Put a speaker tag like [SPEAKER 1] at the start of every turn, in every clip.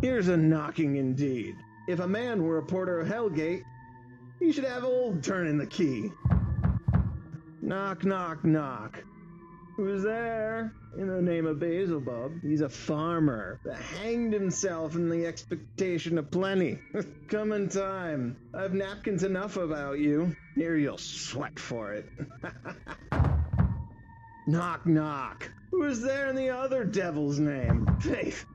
[SPEAKER 1] Here's a knocking indeed. If a man were a porter of Hellgate, he should have old turning the key. Knock, knock, knock. Who's there? In the name of Beelzebub, he's a farmer that hanged himself in the expectation of plenty. Come in time. I've napkins enough about you. Here you'll sweat for it. knock, knock. Who's there in the other devil's name? Faith.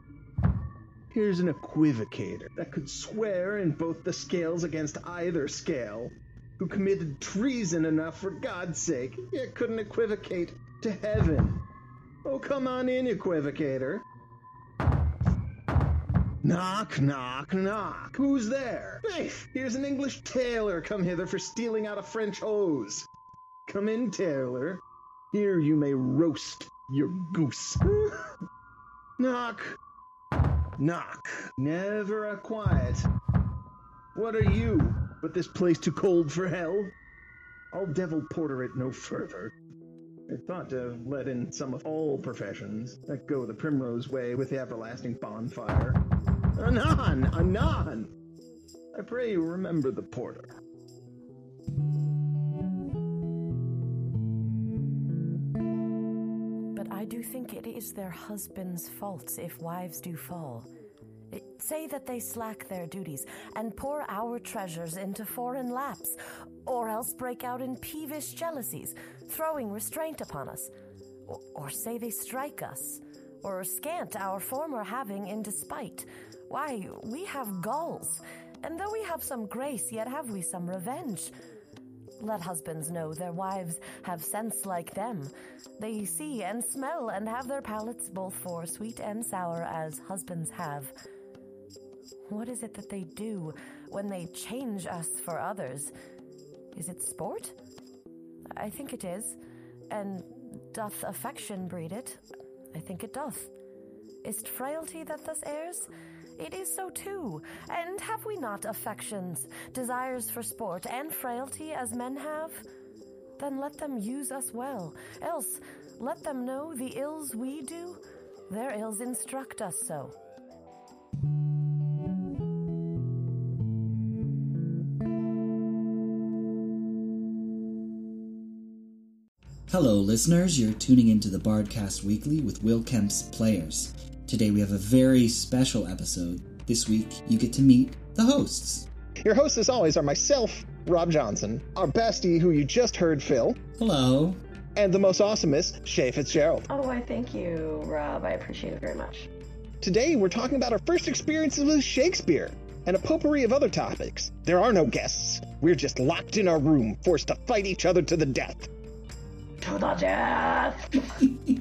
[SPEAKER 1] Here's an equivocator that could swear in both the scales against either scale, who committed treason enough for God's sake, yet couldn't equivocate to heaven. Oh, come on in, equivocator. Knock, knock, knock. Who's there? Faith, here's an English tailor come hither for stealing out a French hose. Come in, tailor. Here you may roast your goose. knock, knock. Never a quiet. What are you? But this place too cold for hell? I'll devil porter it no further. I thought to let in some of all professions that go the primrose way with the everlasting bonfire. Anon, anon! I pray you remember the porter.
[SPEAKER 2] Think it is their husbands' faults if wives do fall. Say that they slack their duties and pour our treasures into foreign laps, or else break out in peevish jealousies, throwing restraint upon us. Or, or say they strike us, or scant our former having in despite. Why, we have galls, and though we have some grace, yet have we some revenge. Let husbands know their wives have sense like them. They see and smell and have their palates both for sweet and sour as husbands have. What is it that they do when they change us for others? Is it sport? I think it is. And doth affection breed it? I think it doth. Is't frailty that thus errs? It is so too. And have we not affections, desires for sport, and frailty as men have? Then let them use us well, else let them know the ills we do, their ills instruct us so.
[SPEAKER 3] Hello, listeners. You're tuning into the Bardcast Weekly with Will Kempe's Players. Today we have a very special episode. This week you get to meet the hosts.
[SPEAKER 1] Your hosts, as always, are myself, Rob Johnson, our bestie, who you just heard, Phil,
[SPEAKER 3] Hello.
[SPEAKER 1] and the most awesomest, Shae Fitzgerald.
[SPEAKER 4] Oh, I thank you, Rob. I appreciate it very much.
[SPEAKER 1] Today, we're talking about our first experiences with Shakespeare and a potpourri of other topics. There are no guests. We're just locked in our room, forced to fight each other to the death.
[SPEAKER 4] To the death!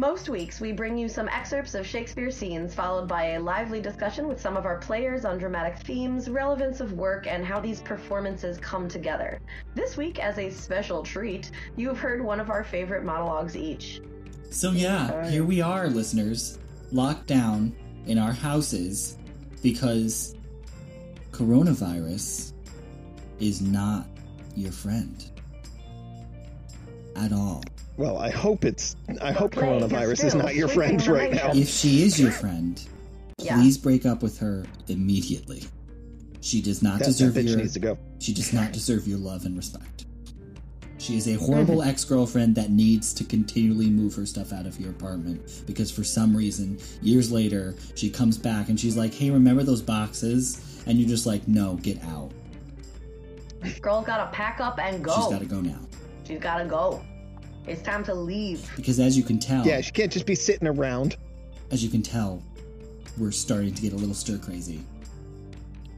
[SPEAKER 4] Most weeks, we bring you some excerpts of Shakespeare scenes, followed by a lively discussion with some of our players on dramatic themes, relevance of work, and how these performances come together. This week, as a special treat, you have heard one of our favorite monologues each.
[SPEAKER 3] So, yeah, here we are, listeners, locked down in our houses because coronavirus is not your friend at all.
[SPEAKER 1] Well, I hope it's. I hope
[SPEAKER 4] plague
[SPEAKER 1] coronavirus is
[SPEAKER 4] still
[SPEAKER 1] not your friend right now.
[SPEAKER 3] If she is your friend,
[SPEAKER 4] Yeah.
[SPEAKER 3] please break up with her immediately. She does not
[SPEAKER 1] That, that
[SPEAKER 3] deserve
[SPEAKER 1] bitch
[SPEAKER 3] your
[SPEAKER 1] needs to go.
[SPEAKER 3] She does not deserve your love and respect. She is a mm-hmm. horrible ex girlfriend that needs to continually move her stuff out of your apartment because for some reason, years later, she comes back and she's like, hey, remember those boxes? And you're just like, no, get out.
[SPEAKER 4] Girl's gotta pack up and go.
[SPEAKER 3] She's got to go now.
[SPEAKER 4] She's gotta go. It's time to leave.
[SPEAKER 3] Because as you can tell,
[SPEAKER 1] Yeah, she can't just be sitting around.
[SPEAKER 3] as you can tell, we're starting to get a little stir crazy.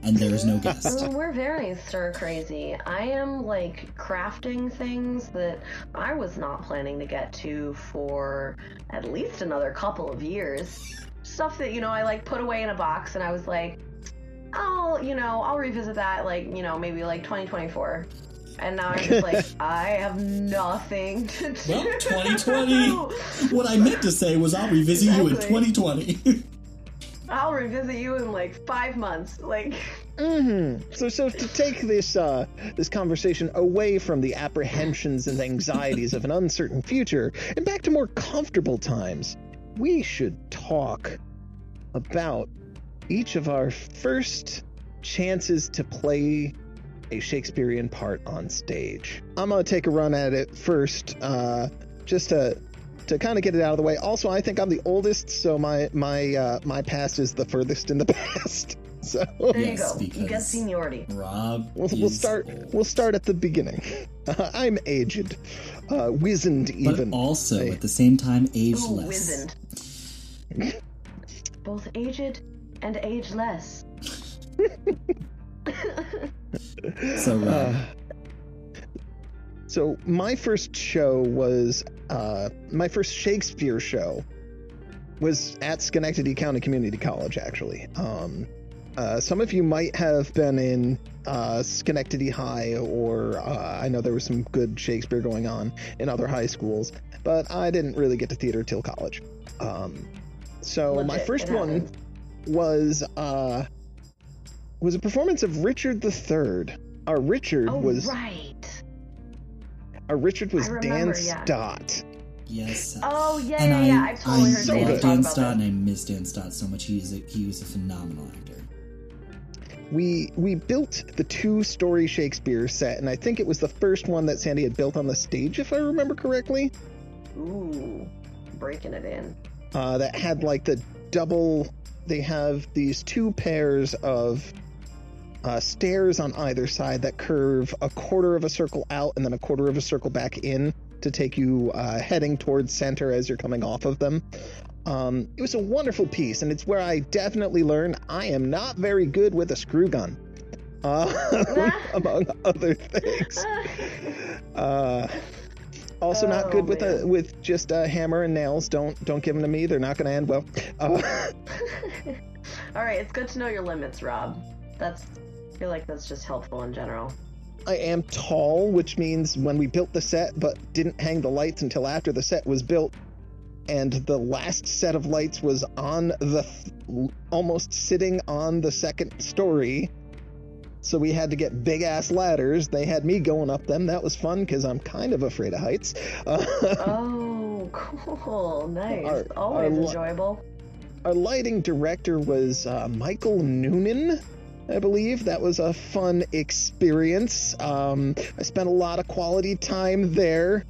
[SPEAKER 3] And there is no guest.
[SPEAKER 4] Mm, We're very stir crazy. I am like crafting things that I was not planning to get to for at least another couple of years. Stuff that, you know, I like put away in a box and I was like, I'll, you know, I'll revisit that like, you know, maybe like 2024. And now I'm just like, I have nothing to do.
[SPEAKER 3] Well, 2020. what I meant to say was I'll revisit you in 2020.
[SPEAKER 4] I'll revisit you in like five months. Like,
[SPEAKER 1] Mm-hmm. So, so to take this uh, this conversation away from the apprehensions and anxieties of an uncertain future and back to more comfortable times, we should talk about each of our first chances to play a Shakespearean part on stage. I'm gonna take a run at it first, uh, just to to kind of get it out of the way. Also, I think I'm the oldest, so my my uh, my past is the furthest in the past. So
[SPEAKER 4] There
[SPEAKER 3] Yes,
[SPEAKER 4] you go. You get seniority.
[SPEAKER 3] Rob.
[SPEAKER 1] we'll, we'll start
[SPEAKER 3] old.
[SPEAKER 1] we'll start at the beginning. I'm aged, uh, wizened
[SPEAKER 3] but
[SPEAKER 1] even.
[SPEAKER 3] also
[SPEAKER 1] Hey.
[SPEAKER 3] at the same time
[SPEAKER 4] Ooh,
[SPEAKER 3] ageless.
[SPEAKER 4] wizened. Both aged and ageless.
[SPEAKER 3] So Rob,
[SPEAKER 1] Uh, so my first show was uh, my first Shakespeare show was at Schenectady County Community College. Actually, um, uh, some of you might have been in uh, Schenectady High, or uh, I know there was some good Shakespeare going on in other high schools, but I didn't really get to theater till college. Um, so my
[SPEAKER 4] Legit,
[SPEAKER 1] first
[SPEAKER 4] it
[SPEAKER 1] one
[SPEAKER 4] happens.
[SPEAKER 1] was uh, was a performance of Richard III. Our Richard
[SPEAKER 4] Oh,
[SPEAKER 1] was
[SPEAKER 4] right.
[SPEAKER 1] our Richard was
[SPEAKER 4] I
[SPEAKER 1] Dan
[SPEAKER 4] remember, yeah.
[SPEAKER 1] Stott.
[SPEAKER 3] yes.
[SPEAKER 4] Oh, yeah,
[SPEAKER 3] and
[SPEAKER 4] yeah,
[SPEAKER 3] I,
[SPEAKER 4] yeah. I've totally
[SPEAKER 3] I
[SPEAKER 4] heard
[SPEAKER 1] so
[SPEAKER 3] love
[SPEAKER 4] Danny
[SPEAKER 1] good.
[SPEAKER 4] talk
[SPEAKER 3] Dan Stott, and I miss Dan Stott so much. He is a, he was a phenomenal actor.
[SPEAKER 1] We we built the two story Shakespeare set, and I think it was the first one that Sandy had built on the stage, if I remember correctly.
[SPEAKER 4] Ooh, breaking it in.
[SPEAKER 1] Uh, that had like the double. They have these two pairs of uh, stairs on either side that curve a quarter of a circle out and then a quarter of a circle back in to take you uh, heading towards center as you're coming off of them. Um, it was a wonderful piece, and it's where I definitely learned I am not very good with a screw gun, uh, among other things. Uh, also, not
[SPEAKER 4] Oh,
[SPEAKER 1] good with a with just a hammer and nails. Don't don't give them to me; they're not going to end well. Uh,
[SPEAKER 4] All right, it's good to know your limits, Rob. That's. I feel like that's just helpful in general.
[SPEAKER 1] I am tall, which means when we built the set, but didn't hang the lights until after the set was built, and the last set of lights was on the almost sitting on the second story. So we had to get big ass ladders. They had me going up them. That was fun because I'm kind of afraid of heights.
[SPEAKER 4] Oh, cool. Nice.
[SPEAKER 1] Our-
[SPEAKER 4] Always
[SPEAKER 1] our
[SPEAKER 4] enjoyable.
[SPEAKER 1] our lighting director was uh, Michael Noonan, I believe. That was a fun experience. Um, I spent a lot of quality time there.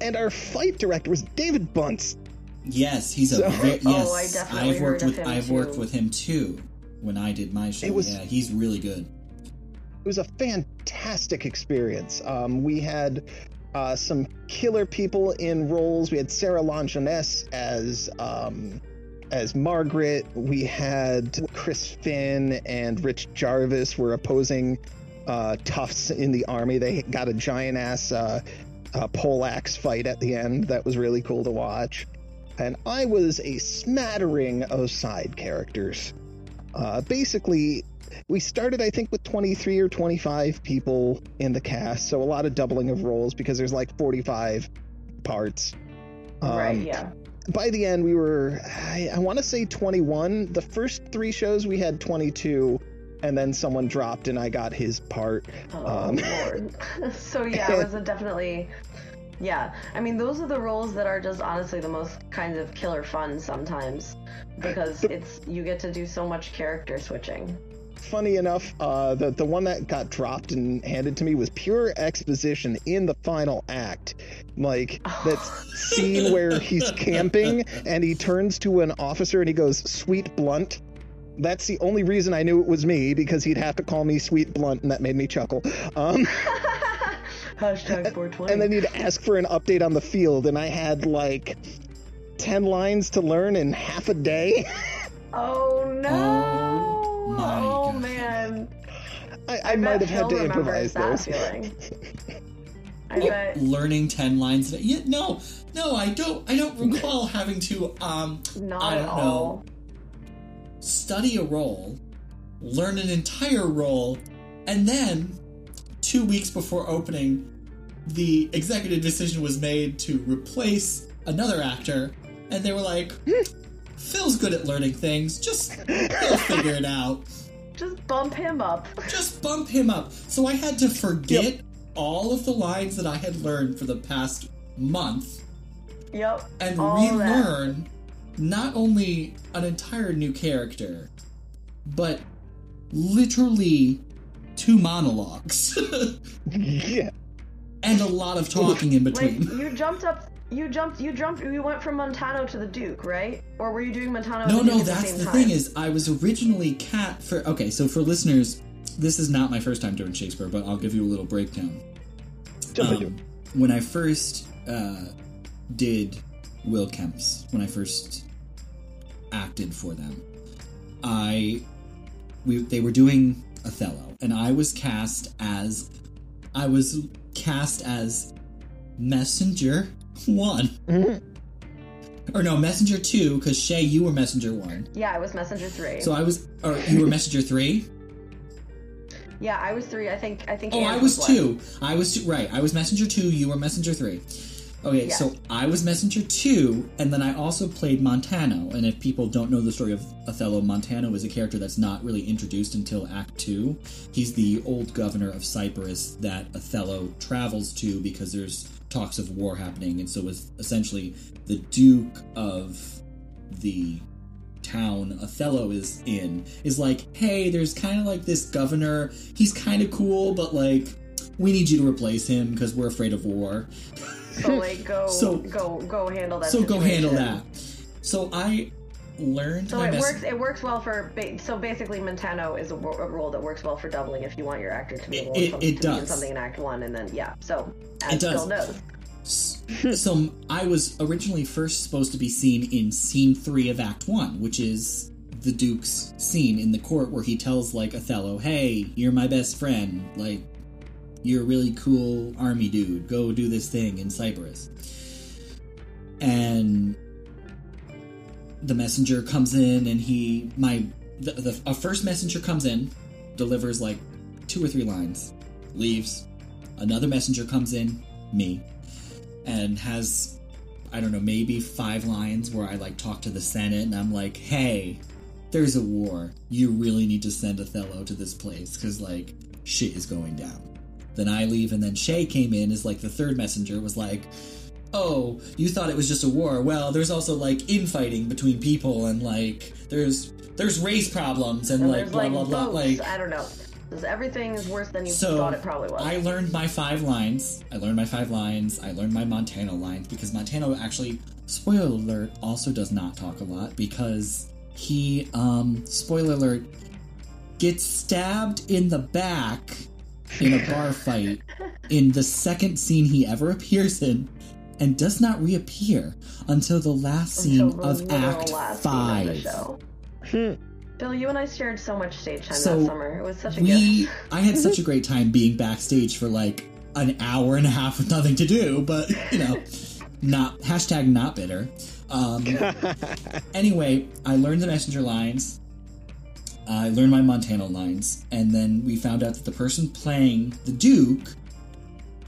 [SPEAKER 1] And our fight director was David Bunce.
[SPEAKER 3] Yes, he's a
[SPEAKER 1] So-
[SPEAKER 3] very,
[SPEAKER 4] Oh,
[SPEAKER 3] yes.
[SPEAKER 4] I definitely
[SPEAKER 3] I've worked
[SPEAKER 4] heard of
[SPEAKER 3] with
[SPEAKER 4] him,
[SPEAKER 3] I've worked with him too when I did my show.
[SPEAKER 1] Was-
[SPEAKER 3] yeah, he's really good.
[SPEAKER 1] It was a fantastic experience. Um, we had uh, some killer people in roles. We had Sarah Longenes as um, as Margaret. We had Chris Finn and Rich Jarvis were opposing uh, toughs in the army. They got a giant ass uh, uh, poleaxe fight at the end. That was really cool to watch. And I was a smattering of side characters. Uh, basically, we started i think with 23 or 25 people in the cast so a lot of doubling of roles because there's like 45 parts
[SPEAKER 4] right,
[SPEAKER 1] Um,
[SPEAKER 4] yeah.
[SPEAKER 1] By the end we were i, I want to say 21 the first three shows we had 22 and then someone dropped and i got his part
[SPEAKER 4] Oh,
[SPEAKER 1] um,
[SPEAKER 4] so, yeah, it was a definitely. Yeah, I mean, those are the roles that are just honestly the most kinds of killer fun sometimes because it's you get to do so much character switching.
[SPEAKER 1] Funny enough uh, the, the one that got dropped and handed to me was pure exposition in the final act like that scene where he's camping and he turns to an officer and he goes sweet blunt that's the only reason i knew it was me because he'd have to call me sweet blunt and that made me chuckle um,
[SPEAKER 4] Hashtag 420.
[SPEAKER 1] and then he'd ask for an update on the field and i had like 10 lines to learn in half a day
[SPEAKER 4] oh no!
[SPEAKER 3] Oh, my
[SPEAKER 4] Oh,
[SPEAKER 3] God.
[SPEAKER 4] man!
[SPEAKER 1] i, I, might have had to improvise
[SPEAKER 4] remembers
[SPEAKER 1] those
[SPEAKER 4] that feeling. I bet.
[SPEAKER 3] Learning ten lines. a. Yeah, no, no, I don't. I don't recall having to um
[SPEAKER 4] Not
[SPEAKER 3] I
[SPEAKER 4] at
[SPEAKER 3] don't
[SPEAKER 4] all.
[SPEAKER 3] study a role, learn an entire role, and then two weeks before opening, the executive decision was made to replace another actor, and they were like, "Phil's good at learning things. Just he'll figure it out.
[SPEAKER 4] Just bump him up.
[SPEAKER 3] Just bump him up." So I had to forget all of the lines that I had learned for the past month
[SPEAKER 4] Yep.
[SPEAKER 3] and
[SPEAKER 4] all that.
[SPEAKER 3] relearn not only an entire new character, but literally two monologues
[SPEAKER 5] yeah.
[SPEAKER 3] and a lot of talking in
[SPEAKER 4] Wait,
[SPEAKER 3] between.
[SPEAKER 4] you jumped up. You jumped. You jumped. You went from Montano to the Duke, right? Or were you doing Montano?
[SPEAKER 3] No,
[SPEAKER 4] and
[SPEAKER 3] no,
[SPEAKER 4] Duke at
[SPEAKER 3] that's
[SPEAKER 4] the,
[SPEAKER 3] the
[SPEAKER 4] same
[SPEAKER 3] thing is, I was originally cat for. Okay, so for listeners, this is not my first time doing Shakespeare, but I'll give you a little breakdown. Um, when I first uh, did Will Kempe's, when I first acted for them, I we they were doing Othello, and I was cast as I was cast as Messenger One, or no Messenger Two, because Shae, you were Messenger One,
[SPEAKER 4] Yeah, I was Messenger three.
[SPEAKER 3] so I was, or you were Messenger Three.
[SPEAKER 4] yeah, I was three. I think. I think.
[SPEAKER 3] Oh, I was
[SPEAKER 4] one.
[SPEAKER 3] two. I was two. Right. I was messenger two. You were messenger three. Okay,
[SPEAKER 4] Yes.
[SPEAKER 3] so I was messenger two, and then I also played Montano. And if people don't know the story of Othello, Montano is a character that's not really introduced until Act Two. He's the old governor of Cyprus that Othello travels to because there's talks of war happening, and so was essentially the Duke of the town Othello is in is like, hey, there's kind of like this governor. He's kind of cool, but like, we need you to replace him because we're afraid of war.
[SPEAKER 4] So like, go,
[SPEAKER 3] So-
[SPEAKER 4] go, go handle that.
[SPEAKER 3] so go handle that. So I learned
[SPEAKER 4] So it
[SPEAKER 3] mess-
[SPEAKER 4] works. It works well for. ba- So basically, Montano is a, role that works well for doubling if you want your actor to be, able
[SPEAKER 3] it- it
[SPEAKER 4] to be in
[SPEAKER 3] does.
[SPEAKER 4] something in Act One, and then yeah. So as
[SPEAKER 3] It does.
[SPEAKER 4] Knows.
[SPEAKER 3] so I was originally first supposed to be seen in scene three of Act One, which is the Duke's scene in the court where he tells like Othello, "Hey, you're my best friend. Like, you're a really cool army dude. Go do this thing in Cyprus." And the messenger comes in, and he my the, the a first messenger comes in, delivers like two or three lines, leaves. Another messenger comes in, me, and has I don't know, maybe five lines where I like talk to the Senate and I'm like, hey, there's a war. You really need to send Othello to this place because like shit is going down. Then I leave and then Shae came in as like the third messenger was like, oh, you thought it was just a war. Well, there's also like infighting between people and like there's there's race problems and,
[SPEAKER 4] And
[SPEAKER 3] like blah
[SPEAKER 4] like
[SPEAKER 3] blah blah. Like
[SPEAKER 4] I don't know. everything is worse than you
[SPEAKER 3] so
[SPEAKER 4] thought it probably was.
[SPEAKER 3] I learned my five lines. I learned my five lines. I learned my Montano lines because Montano actually, spoiler alert, also does not talk a lot because he, um, spoiler alert, gets stabbed in the back in a bar fight in the second scene he ever appears in and does not reappear until the last scene
[SPEAKER 4] Until
[SPEAKER 3] of
[SPEAKER 4] literal
[SPEAKER 3] Act
[SPEAKER 4] last scene of the
[SPEAKER 3] 5.
[SPEAKER 4] show.
[SPEAKER 5] Hmm.
[SPEAKER 4] Bill, you and I shared so much stage time
[SPEAKER 3] So,
[SPEAKER 4] that summer. It was such a
[SPEAKER 3] we
[SPEAKER 4] gift.
[SPEAKER 3] i had such a great time being backstage for like an hour and a half with nothing to do but you know not hashtag not bitter um anyway i learned the messenger lines i learned my montano lines and then we found out that the person playing the duke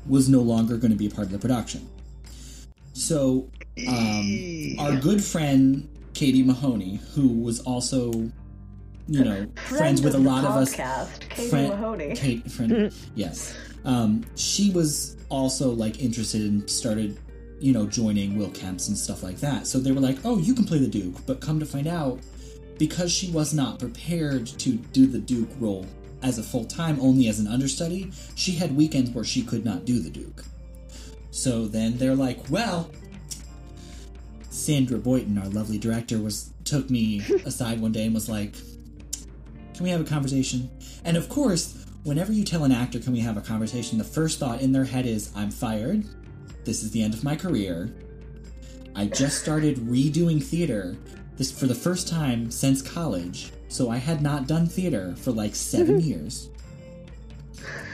[SPEAKER 3] was no longer going to be a part of the production so um our good friend katie mahoney who was also you know friends with a
[SPEAKER 4] of the
[SPEAKER 3] lot of us
[SPEAKER 4] podcast, Katie
[SPEAKER 3] Friend-
[SPEAKER 4] Mahoney.
[SPEAKER 3] Kate, friend, yes. Um, she was also like interested and started, you know, joining Will Kempe's and stuff like that. So they were like, "Oh, you can play the Duke," but come to find out, because she was not prepared to do the Duke role as a full time, only as an understudy, she had weekends where she could not do the Duke. So then they're like, "Well." Sandra Boynton, our lovely director, was took me aside one day and was like, can we have a conversation? And of course, whenever you tell an actor, can we have a conversation, the first thought in their head is, I'm fired. This is the end of my career. I just started redoing theater this for the first time since college. So I had not done theater for like seven mm-hmm. years.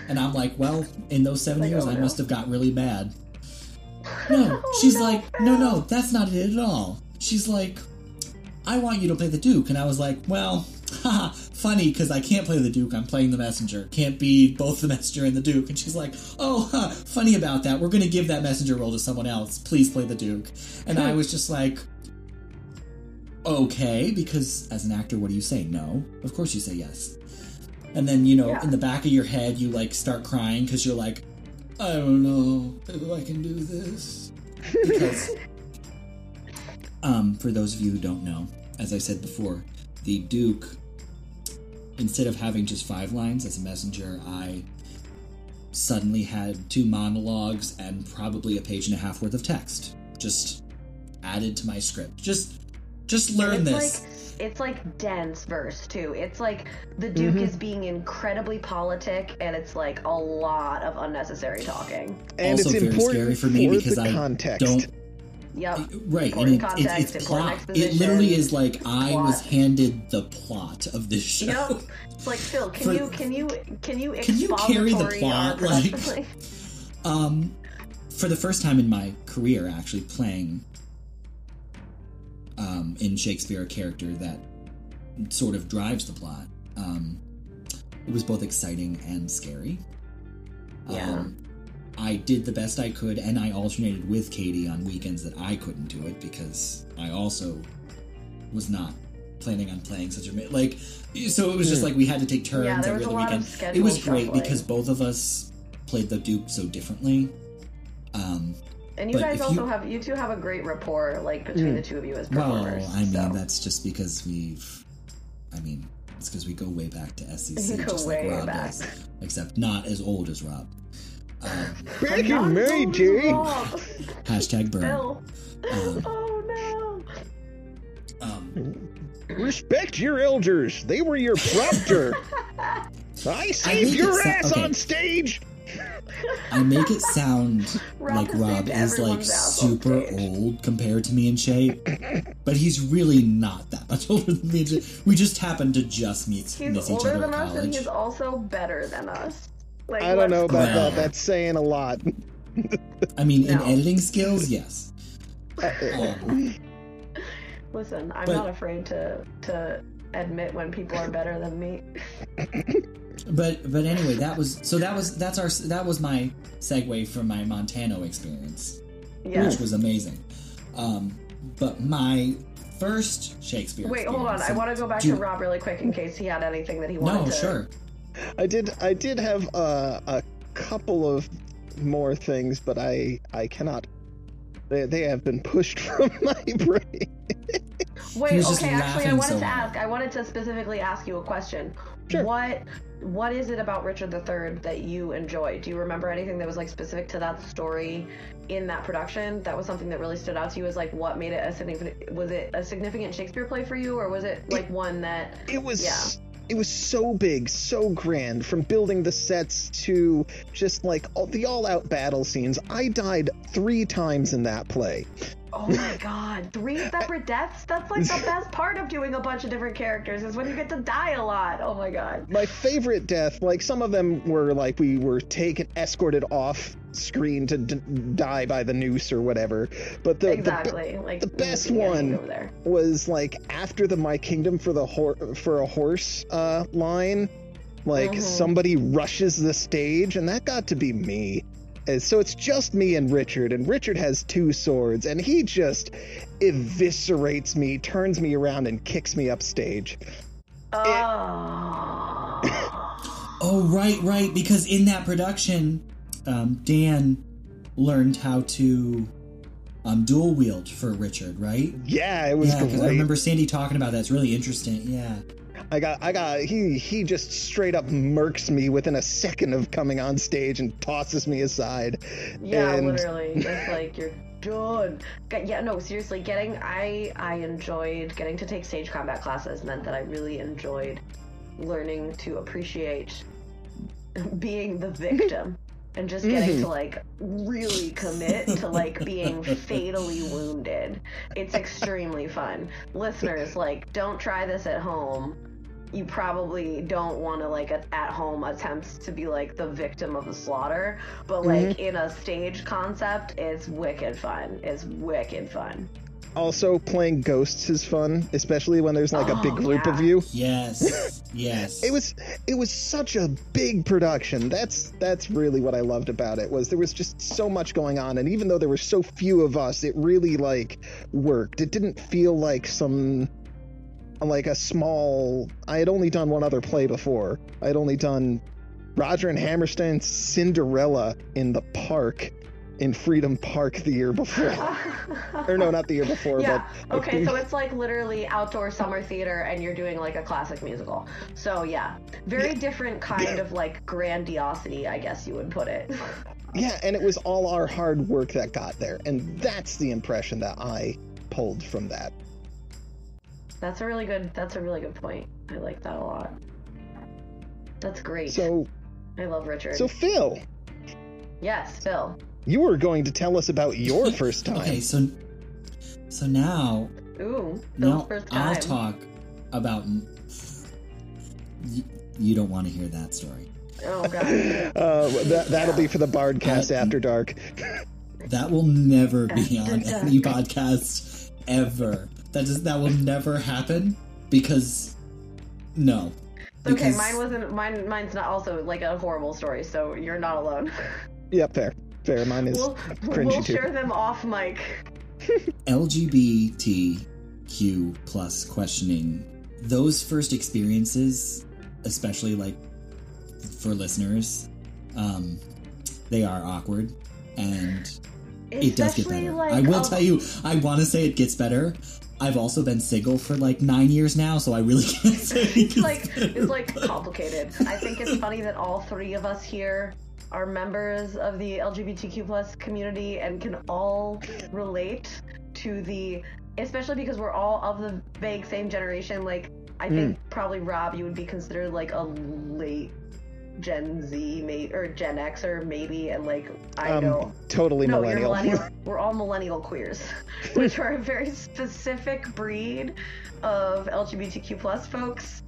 [SPEAKER 3] And I'm like, well, in those seven
[SPEAKER 4] Like,
[SPEAKER 3] years,
[SPEAKER 4] oh,
[SPEAKER 3] I must have got really bad. No,
[SPEAKER 4] Oh,
[SPEAKER 3] she's like, no, no, that's not it at all. She's like, I want you to play the Duke. And I was like, well, haha, funny because I can't play the Duke. I'm playing the Messenger. Can't be both the Messenger and the Duke. And she's like, oh, huh, funny about that. We're going to give that Messenger role to someone else. Please play the Duke. And I hmm. was just like, okay, because as an actor, what do you say? No. Of course you say yes. And then, you know,
[SPEAKER 4] Yeah.
[SPEAKER 3] in the back of your head, you like start crying because you're like, I don't know if I can do this. Because Um, for those of you who don't know, as I said before, the Duke, instead of having just five lines as a messenger, I suddenly had two monologues and probably a page and a half worth of text just added to my script. Just, just learn this.
[SPEAKER 4] Like, it's like dense verse too. It's like the Duke
[SPEAKER 3] Mm-hmm.
[SPEAKER 4] is being incredibly politic, and it's like a lot of unnecessary talking.
[SPEAKER 1] And
[SPEAKER 3] also
[SPEAKER 1] it's
[SPEAKER 3] very
[SPEAKER 1] important
[SPEAKER 3] scary for me because
[SPEAKER 1] the
[SPEAKER 3] I
[SPEAKER 1] context.
[SPEAKER 3] don't
[SPEAKER 4] Yep.
[SPEAKER 3] right
[SPEAKER 4] Important
[SPEAKER 3] and it,
[SPEAKER 4] context,
[SPEAKER 3] it's, it's plot it literally is like i was handed the plot of this show
[SPEAKER 4] Yep. It's like Phil, can
[SPEAKER 3] For-
[SPEAKER 4] you can you can you
[SPEAKER 3] Can you carry the plot, like- um for the first time in my career actually playing um in shakespeare a character that sort of drives the plot um it was both exciting and scary
[SPEAKER 4] Yeah.
[SPEAKER 3] um, I did the best I could, and I alternated with Katie on weekends that I couldn't do it because I also was not planning on playing such a like. So it was just like we had to take turns
[SPEAKER 4] Yeah, there
[SPEAKER 3] every
[SPEAKER 4] was
[SPEAKER 3] other
[SPEAKER 4] a lot of
[SPEAKER 3] weekend.
[SPEAKER 4] schedule
[SPEAKER 3] It was great
[SPEAKER 4] shuffling.
[SPEAKER 3] because both of us played the Duke so differently. Um,
[SPEAKER 4] And you
[SPEAKER 3] But
[SPEAKER 4] guys also
[SPEAKER 3] you-
[SPEAKER 4] have you two have a great rapport like between the two of you as performers.
[SPEAKER 3] well,
[SPEAKER 4] performers.
[SPEAKER 3] I mean
[SPEAKER 4] so.
[SPEAKER 3] that's just because we've. I mean, it's because we go way back to SEC,
[SPEAKER 4] go
[SPEAKER 3] just like Rob
[SPEAKER 4] back.
[SPEAKER 3] does, except not as old as Rob. Um,
[SPEAKER 1] Back in
[SPEAKER 4] Not
[SPEAKER 1] May, Jay.
[SPEAKER 3] hashtag burn. Um,
[SPEAKER 4] Oh
[SPEAKER 3] um,
[SPEAKER 1] Respect your elders. They were your proctor. I saved
[SPEAKER 3] make
[SPEAKER 1] your
[SPEAKER 3] it sa-
[SPEAKER 1] ass
[SPEAKER 3] okay.
[SPEAKER 1] on stage.
[SPEAKER 3] I make it sound
[SPEAKER 4] Rob
[SPEAKER 3] like Rob
[SPEAKER 4] saved
[SPEAKER 3] is like
[SPEAKER 4] everyone's ass on
[SPEAKER 3] super
[SPEAKER 4] stage.
[SPEAKER 3] old compared to me in shape, but he's really not that much older than me. We just happen to just meet
[SPEAKER 4] He's
[SPEAKER 3] miss each
[SPEAKER 4] older
[SPEAKER 3] other
[SPEAKER 4] than
[SPEAKER 3] at
[SPEAKER 4] us and he's also better than us. Like,
[SPEAKER 1] I don't know about that. That's saying a lot.
[SPEAKER 3] I mean, in editing skills, yes. Um,
[SPEAKER 4] Listen, I'm
[SPEAKER 3] But-
[SPEAKER 4] not afraid to to admit when people are better than me.
[SPEAKER 3] But but anyway, that was so that was that's our that was my segue from my Montano experience.
[SPEAKER 4] Yeah.
[SPEAKER 3] which was amazing. Um, but my first Shakespeare.
[SPEAKER 4] Wait, hold on. I want to go back to
[SPEAKER 3] you-
[SPEAKER 4] Rob really quick in case he had anything that he wanted
[SPEAKER 3] No,
[SPEAKER 4] to.
[SPEAKER 3] sure.
[SPEAKER 1] I did. I did have uh, a couple of more things, but I I cannot. They, they have been pushed from my brain.
[SPEAKER 4] Wait, okay. Actually, I wanted
[SPEAKER 3] so
[SPEAKER 4] to
[SPEAKER 3] hard.
[SPEAKER 4] ask. I wanted to specifically ask you a question.
[SPEAKER 1] Sure.
[SPEAKER 4] What What is it about Richard III that you enjoy? Do you remember anything that was like specific to that story in that production? That was something that really stood out to you. As like what made it a significant? Was it a significant Shakespeare play for you, or was it like one that?
[SPEAKER 1] It was.
[SPEAKER 4] Yeah.
[SPEAKER 1] It was so big, so grand, from building the sets to just like all, the all-out battle scenes. I died three times in that play.
[SPEAKER 4] Oh my god, three separate deaths? That's like the best part of doing a bunch of different characters is when you get to die a lot. Oh my god.
[SPEAKER 1] My favorite death, like some of them were like we were taken, escorted off screen to d- die by the noose or whatever. But the, the
[SPEAKER 4] exactly. like
[SPEAKER 1] the best one
[SPEAKER 4] there.
[SPEAKER 1] was like after the my kingdom for the hor- for a horse uh line like
[SPEAKER 4] Mhm.
[SPEAKER 1] somebody rushes the stage and that got to be me And so it's just me and richard and richard has two swords and he just eviscerates me turns me around and kicks me upstage
[SPEAKER 4] Oh.
[SPEAKER 3] Oh, right, right. Because in that production, um, Dan learned how to um, dual wield for Richard, right?
[SPEAKER 1] yeah it was
[SPEAKER 3] yeah, because I remember Sandy talking about that. It's really interesting. Yeah.
[SPEAKER 1] I got, I got, he, he just straight up murks me within a second of coming on stage and tosses me aside.
[SPEAKER 4] Yeah,
[SPEAKER 1] And-
[SPEAKER 4] literally. It's like you're done. Yeah, no, seriously, getting I I enjoyed getting to take stage combat classes meant that I really enjoyed learning to appreciate being the victim and just getting mm-hmm. to like really commit to like being fatally wounded. It's extremely fun. Listeners, like don't try this at home. You probably don't want to like at at home attempt to be like the victim of the slaughter, but mm-hmm. like in a stage concept, it's wicked fun. It's wicked fun.
[SPEAKER 1] Also, playing ghosts is fun, especially when there's like a big
[SPEAKER 4] Oh,
[SPEAKER 1] group
[SPEAKER 4] yeah.
[SPEAKER 1] of you.
[SPEAKER 3] Yes. yes.
[SPEAKER 1] It was it was such a big production. That's that's really what I loved about it was there was just so much going on and even though there were so few of us, it really like worked. It didn't feel like some like a small I had only done one other play before. I had only done Roger and Hammerstein's Cinderella in the park
[SPEAKER 5] in Freedom Park the year before. or no, not the year before,
[SPEAKER 4] yeah.
[SPEAKER 5] but
[SPEAKER 4] Okay, so it's like literally outdoor summer theater and you're doing like a classic musical. So yeah. Very different kind of like grandiosity, I guess you would put it.
[SPEAKER 5] yeah, and it was all our hard work that got there, and that's the impression that I pulled from that.
[SPEAKER 4] That's a really good that's a really good point. I like that a lot. That's great.
[SPEAKER 5] So,
[SPEAKER 4] I love Richard.
[SPEAKER 5] so Phil,
[SPEAKER 4] yes, Phil.
[SPEAKER 5] you were going to tell us about your first time.
[SPEAKER 3] Okay, so so now
[SPEAKER 4] Ooh, Phil's
[SPEAKER 3] now
[SPEAKER 4] first time.
[SPEAKER 3] I'll talk about. Y- you don't want to hear that story.
[SPEAKER 4] Oh god.
[SPEAKER 5] Uh, that that'll be for the Bardcast
[SPEAKER 3] Uh,
[SPEAKER 5] after dark.
[SPEAKER 3] That will never be on any podcast ever. That is that will never happen because no.
[SPEAKER 4] okay, mine wasn't mine mine's not also like a horrible story, so you're not alone.
[SPEAKER 5] Yep, fair, fair. Mine is
[SPEAKER 4] We'll,
[SPEAKER 5] cringy
[SPEAKER 4] we'll
[SPEAKER 5] too.
[SPEAKER 4] share them off mic.
[SPEAKER 3] LGBTQ plus questioning. Those first experiences, especially like for listeners, um, they are awkward and it does get better.
[SPEAKER 4] like,
[SPEAKER 3] I will
[SPEAKER 4] um,
[SPEAKER 3] tell you, I want to say it gets better. I've also been single for like nine years now, so I really can't say
[SPEAKER 4] it's like it's like complicated. I think it's funny that all three of us here are members of the LGBTQ plus community and can all relate to the especially because we're all of the vague same generation. Like I think hmm. probably Rob, you would be considered like a late Gen Z, may or Gen X, or maybe, and like I
[SPEAKER 5] um,
[SPEAKER 4] know
[SPEAKER 5] totally
[SPEAKER 4] no,
[SPEAKER 5] millennial.
[SPEAKER 4] millennial. We're all millennial queers, which are a very specific breed of LGBTQ plus folks.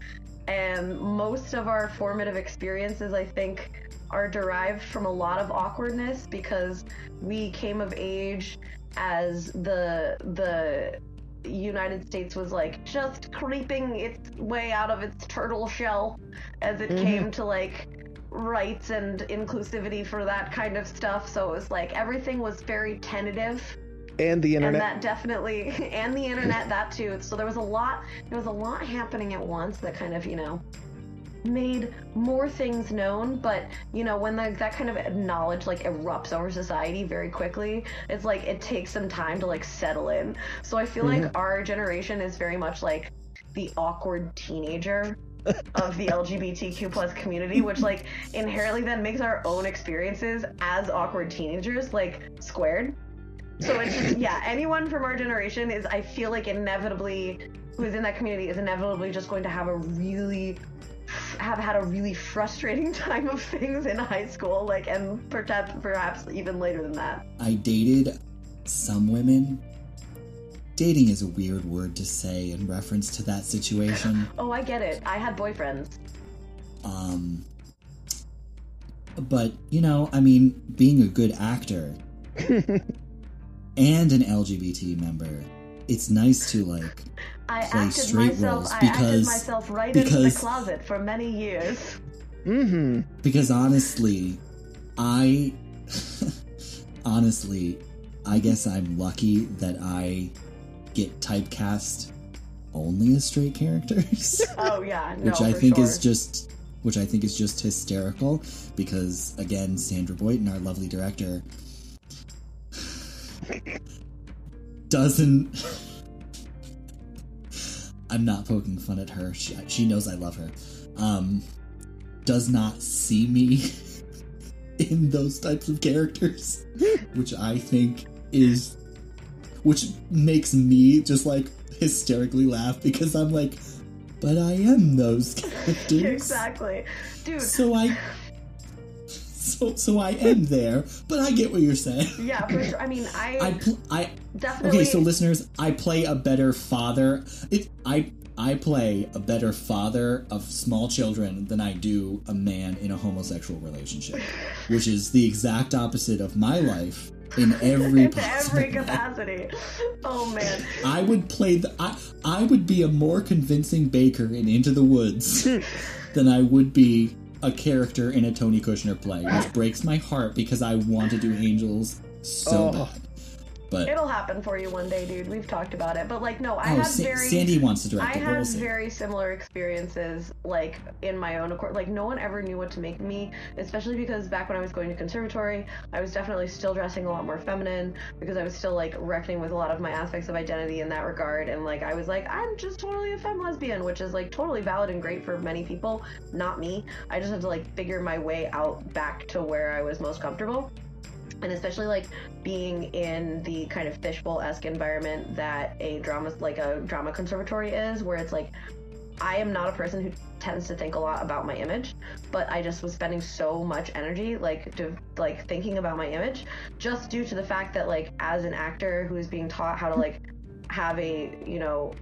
[SPEAKER 4] And most of our formative experiences, I think, are derived from a lot of awkwardness because we came of age as the the United States was like just creeping its way out of its turtle shell as it
[SPEAKER 5] Mhm.
[SPEAKER 4] came to like rights and inclusivity for that kind of stuff. So it was like everything was very tentative
[SPEAKER 5] and the
[SPEAKER 4] and
[SPEAKER 5] internet.
[SPEAKER 4] that definitely and the internet that too. So there was a lot there was a lot happening at once that kind of, you know, made more things known but you know when the, that kind of knowledge like erupts over society very quickly it's like it takes some time to like settle in. So i feel like mm-hmm. our generation is very much like the awkward teenager of the lgbtq plus community which like inherently then makes our own experiences as awkward teenagers like squared. So it's just yeah anyone from our generation is i feel like inevitably who is in that community is inevitably just going to have a really have had a really frustrating time of things in high school like and perhaps perhaps even later than that
[SPEAKER 3] I dated some women. Dating is a weird word to say in reference to that situation.
[SPEAKER 4] oh i get it i had boyfriends
[SPEAKER 3] Um, but you know, I mean, being a good actor and an LGBT member, it's nice to like.
[SPEAKER 4] I
[SPEAKER 3] Play
[SPEAKER 4] acted
[SPEAKER 3] straight
[SPEAKER 4] myself
[SPEAKER 3] roles
[SPEAKER 4] i acted
[SPEAKER 3] because-
[SPEAKER 4] myself right into the
[SPEAKER 3] because-
[SPEAKER 4] closet for many years
[SPEAKER 5] mm-hmm.
[SPEAKER 3] Because honestly, I. honestly, I guess I'm lucky that I get typecast only as straight characters.
[SPEAKER 4] oh yeah no,
[SPEAKER 3] which I
[SPEAKER 4] for
[SPEAKER 3] think
[SPEAKER 4] sure.
[SPEAKER 3] is just which I think is just hysterical because again Sandra Boyton our lovely director doesn't I'm not poking fun at her. She, she knows I love her. Um does not see me in those types of characters which I think is which makes me just like hysterically laugh because I'm like but I am those characters.
[SPEAKER 4] exactly. Dude.
[SPEAKER 3] So I so so I end there, but I get what you're saying.
[SPEAKER 4] yeah for sure i mean i,
[SPEAKER 3] I pl- I
[SPEAKER 4] definitely
[SPEAKER 3] okay, so listeners, I play a better father. It I I play a better father of small children than I do a man in a homosexual relationship, which is the exact opposite of my life in every
[SPEAKER 4] in every capacity oh man
[SPEAKER 3] I would play the I I would be a more convincing Baker in Into the Woods than I would be a character in a Tony Kushner play, which breaks my heart because I want to do Angels so
[SPEAKER 5] Oh.
[SPEAKER 3] bad. But
[SPEAKER 4] It'll happen for you one day, dude. We've talked about it, but like, no, I
[SPEAKER 3] oh,
[SPEAKER 4] had
[SPEAKER 3] Sa-
[SPEAKER 4] very.
[SPEAKER 3] Sandy wants to
[SPEAKER 4] I
[SPEAKER 3] direct it. but we'll
[SPEAKER 4] very similar experiences, like in my own accord. Like no one ever knew what to make me, especially because back when I was going to conservatory, I was definitely still dressing a lot more feminine because I was still like reckoning with a lot of my aspects of identity in that regard. And like I was like, I'm just totally a femme lesbian, which is like totally valid and great for many people, not me. I just had to like figure my way out back to where I was most comfortable and especially like being in the kind of fishbowl-esque environment that a drama like a drama conservatory is where it's like i am not a person who tends to think a lot about my image but i just was spending so much energy like to like thinking about my image just due to the fact that like as an actor who is being taught how to like have a you know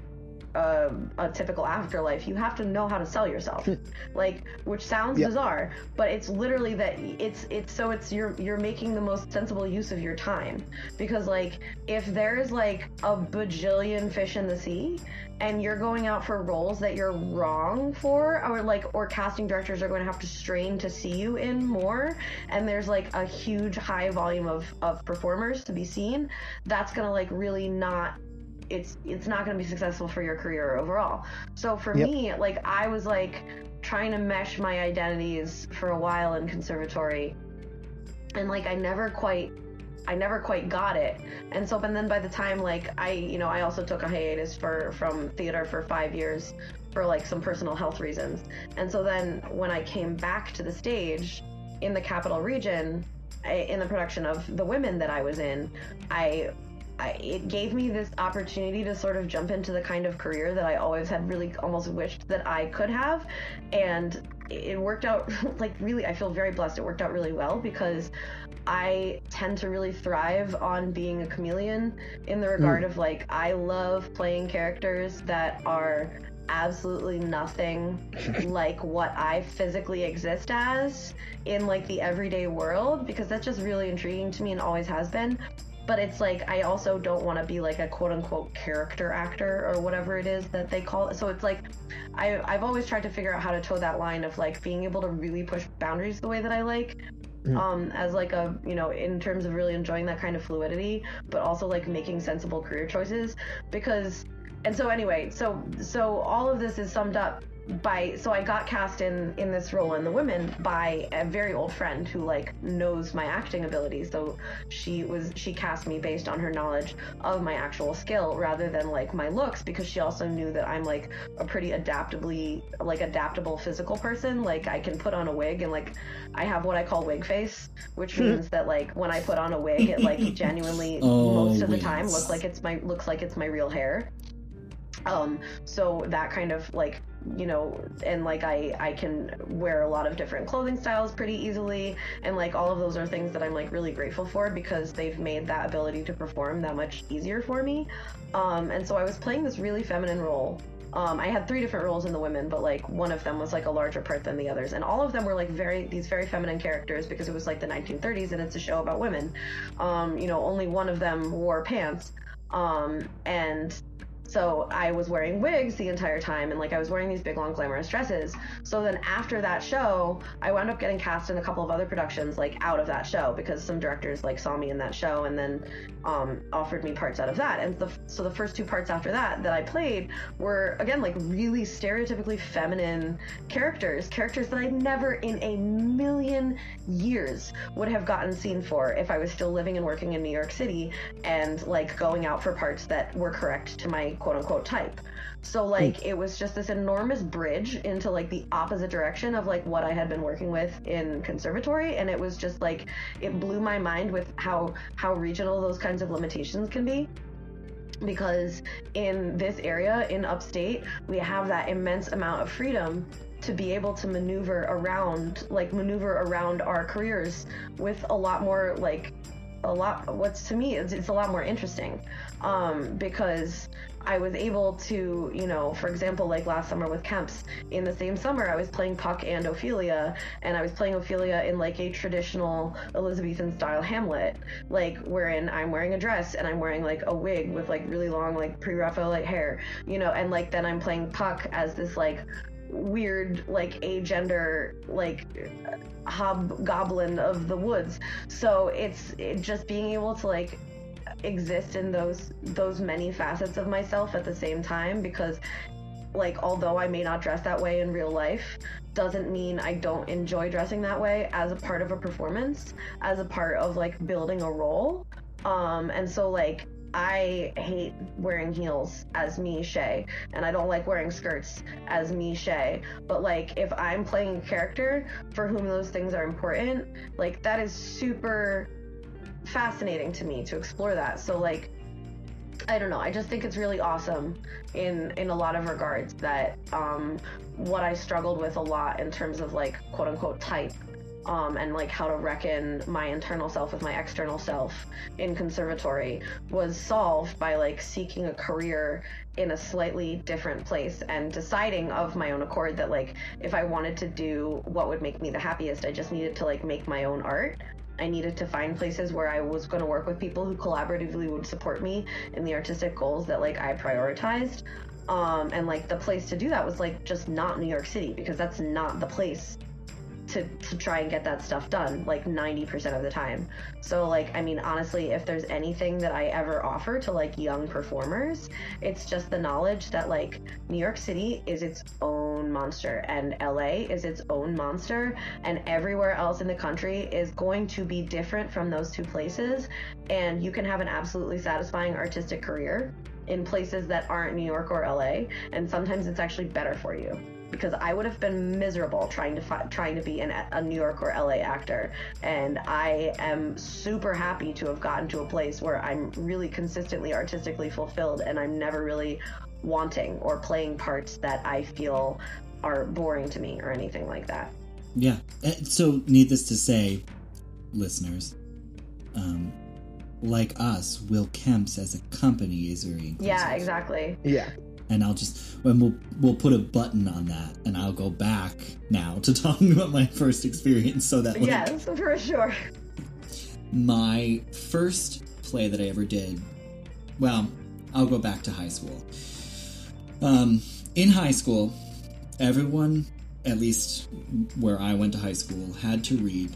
[SPEAKER 4] a, a typical afterlife you have to know how to sell yourself. Hmm. Like which sounds
[SPEAKER 5] Yep.
[SPEAKER 4] bizarre but it's literally that it's it's so it's you're you're making the most sensible use of your time. Because like if there's like a bajillion fish in the sea and you're going out for roles that you're wrong for or like or casting directors are going to have to strain to see you in more and there's like a huge high volume of of performers to be seen that's going to like really not it's it's not going to be successful for your career overall. So for
[SPEAKER 5] Yep.
[SPEAKER 4] me, like I was like trying to mesh my identities for a while in conservatory, and like I never quite. I never quite got it, and so, and then by the time like I, you know, I also took a hiatus for from theater for five years for like some personal health reasons, and so then when I came back to the stage in the capital region, I, in the production of the women that I was in, I I, it gave me this opportunity to sort of jump into the kind of career that I always had really almost wished that I could have. And it worked out like really, I feel very blessed. It worked out really well because I tend to really thrive on being a chameleon in the regard hmm. of like, I love playing characters that are absolutely nothing like what I physically exist as in like the everyday world because that's just really intriguing to me and always has been but it's like I also don't want to be like a quote unquote character actor or whatever it is that they call it. So it's like I I've always tried to figure out how to toe that line of like being able to really push boundaries the way that I like.
[SPEAKER 5] Mm.
[SPEAKER 4] Um, as like a you know in terms of really enjoying that kind of fluidity, but also like making sensible career choices because and so anyway so so all of this is summed up by so I got cast in in this role in the women by a very old friend who like knows my acting abilities so she was she cast me based on her knowledge of my actual skill rather than like my looks because she also knew that I'm like a pretty adaptably like adaptable physical person. Like I can put on a wig and like I have what I call wig face which means that like when I put on a wig it like genuinely
[SPEAKER 3] Oh,
[SPEAKER 4] most of the time looks like it's my looks like it's my real hair. Um so that kind of like you know and like i i can wear a lot of different clothing styles pretty easily. And like all of those are things that i'm like really grateful for because they've made that ability to perform that much easier for me. Um and so i was playing this really feminine role. Um, I had three different roles in the women, but like one of them was like a larger part than the others, and all of them were like very these very feminine characters because it was like the 1930s and it's a show about women. Um, you know, only one of them wore pants, um, and so I was wearing wigs the entire time and like I was wearing these big long glamorous dresses. So then after that show, I wound up getting cast in a couple of other productions like out of that show because some directors like saw me in that show and then um, offered me parts out of that. And the, so the first two parts after that that I played were again like really stereotypically feminine characters, characters that I never in a million years would have gotten seen for if I was still living and working in New York City and like going out for parts that were correct to my quote unquote type. So like it was just this enormous bridge into like the opposite direction of like what I had been working with in conservatory. And it was just like it blew my mind with how how regional those kinds of limitations can be. Because in this area in upstate we have that immense amount of freedom to be able to maneuver around like maneuver around our careers with a lot more like a lot what's to me it's, it's a lot more interesting. Um, because I was able to, you know, for example, like last summer with Kempe's, in the same summer, I was playing Puck and Ophelia, and I was playing Ophelia in like a traditional Elizabethan style Hamlet, like wherein I'm wearing a dress and I'm wearing like a wig with like really long, like pre Raphaelite hair, you know, and like then I'm playing Puck as this like weird like agender like hobgoblin of the woods. So it's it just being able to like exist in those those many facets of myself at the same time because like although I may not dress that way in real life doesn't mean I don't enjoy dressing that way as a part of a performance as a part of like building a role um and so like I hate wearing heels as me, Shae, and I don't like wearing skirts as me, Shae. But like, if I'm playing a character for whom those things are important, like that is super fascinating to me to explore that. So like, I don't know. I just think it's really awesome in in a lot of regards that um, what I struggled with a lot in terms of like quote unquote type um, and like how to reckon my internal self with my external self in conservatory was solved by like seeking a career in a slightly different place and deciding of my own accord that like if I wanted to do what would make me the happiest, I just needed to like make my own art. I needed to find places where I was going to work with people who collaboratively would support me in the artistic goals that like I prioritized. Um, and like the place to do that was like just not New York City because that's not the place to, to try and get that stuff done like 90% of the time. So like i mean honestly if there's anything that i ever offer to like young performers it's just the knowledge that like new york city is its own monster and la is its own monster and everywhere else in the country is going to be different from those two places. And you can have an absolutely satisfying artistic career in places that aren't new york or la and sometimes it's actually better for you because I would have been miserable trying to fi- trying to be an, a New York or LA actor, and I am super happy to have gotten to a place where I'm really consistently artistically fulfilled, and I'm never really wanting or playing parts that I feel are boring to me or anything like that.
[SPEAKER 3] Yeah. Uh, So, needless to say, listeners, um, like us, Will Kempe's as a company is very inclusive.
[SPEAKER 4] Yeah, exactly.
[SPEAKER 5] Yeah.
[SPEAKER 3] And I'll just and we'll we'll put a button on that, and I'll go back now to talking about my first experience, so that like,
[SPEAKER 4] Yes, for sure.
[SPEAKER 3] my first play that I ever did. Well, I'll go back to high school. Um, in high school, everyone, at least where I went to high school, had to read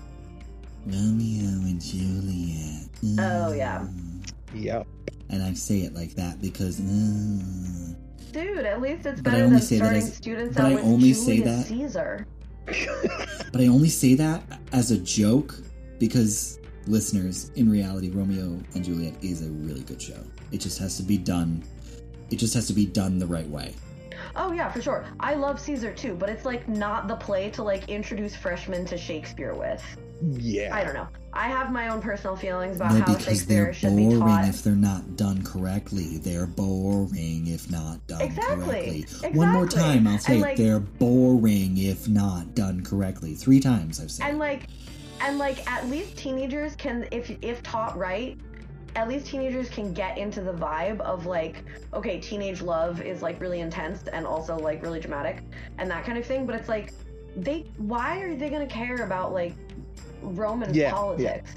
[SPEAKER 3] Romeo and Juliet.
[SPEAKER 4] Oh, yeah.
[SPEAKER 5] Yep.
[SPEAKER 3] And I say it like that because. uh,
[SPEAKER 4] Dude, at least it's
[SPEAKER 3] But
[SPEAKER 4] better than
[SPEAKER 3] say that
[SPEAKER 4] starting
[SPEAKER 3] as-
[SPEAKER 4] students out
[SPEAKER 3] I
[SPEAKER 4] with
[SPEAKER 3] only say
[SPEAKER 4] Julius
[SPEAKER 3] that-
[SPEAKER 4] Caesar.
[SPEAKER 3] But I only say that as a joke because, listeners, in reality, Romeo and Juliet is a really good show. It just has to be done. It just has to be done the right way.
[SPEAKER 4] Oh yeah, for sure. I love Caesar too, but it's like not the play to like introduce freshmen to Shakespeare with.
[SPEAKER 5] Yeah.
[SPEAKER 4] I don't know. I have my own personal feelings about
[SPEAKER 3] No,
[SPEAKER 4] how
[SPEAKER 3] because
[SPEAKER 4] Shakespeare
[SPEAKER 3] they're
[SPEAKER 4] should be
[SPEAKER 3] boring
[SPEAKER 4] taught.
[SPEAKER 3] if they're not done correctly. They're boring if not done
[SPEAKER 4] Exactly,
[SPEAKER 3] correctly. One more time, I'll say
[SPEAKER 4] like-
[SPEAKER 3] They're boring if not done correctly. Three times I've said.
[SPEAKER 4] and
[SPEAKER 3] it.
[SPEAKER 4] like and like at least teenagers can if if taught right at least teenagers can get into the vibe of like okay teenage love is like really intense and also like really dramatic and that kind of thing but it's like they why are they going to care about like roman
[SPEAKER 5] Yeah, yeah.
[SPEAKER 4] politics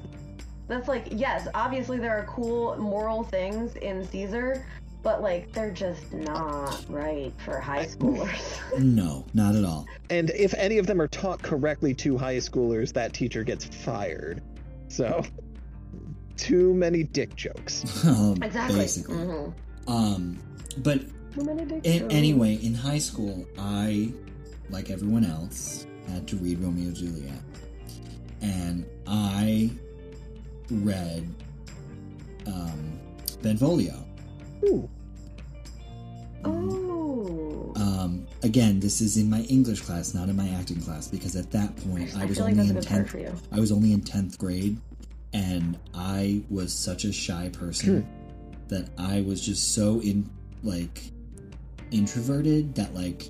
[SPEAKER 4] that's like yes obviously there are cool moral things in caesar but like they're just not right for high schoolers
[SPEAKER 3] no, not at all.
[SPEAKER 5] And if any of them are taught correctly to high schoolers, that teacher gets fired. So, too many dick jokes.
[SPEAKER 3] Um,
[SPEAKER 4] exactly
[SPEAKER 3] Basically.
[SPEAKER 4] Mhm.
[SPEAKER 3] Um, but
[SPEAKER 4] Too many dick
[SPEAKER 3] In,
[SPEAKER 4] jokes.
[SPEAKER 3] anyway, in high school, I, like everyone else, had to read Romeo and Juliet. And I read um, Benvolio.
[SPEAKER 5] Ooh.
[SPEAKER 4] Oh.
[SPEAKER 3] Um, again, this is in my English class, not in my acting class, because at that point I,
[SPEAKER 4] I
[SPEAKER 3] was
[SPEAKER 4] feel like
[SPEAKER 3] only in tenth. I was only in tenth grade, and I was such a shy person that I was just so in like introverted that like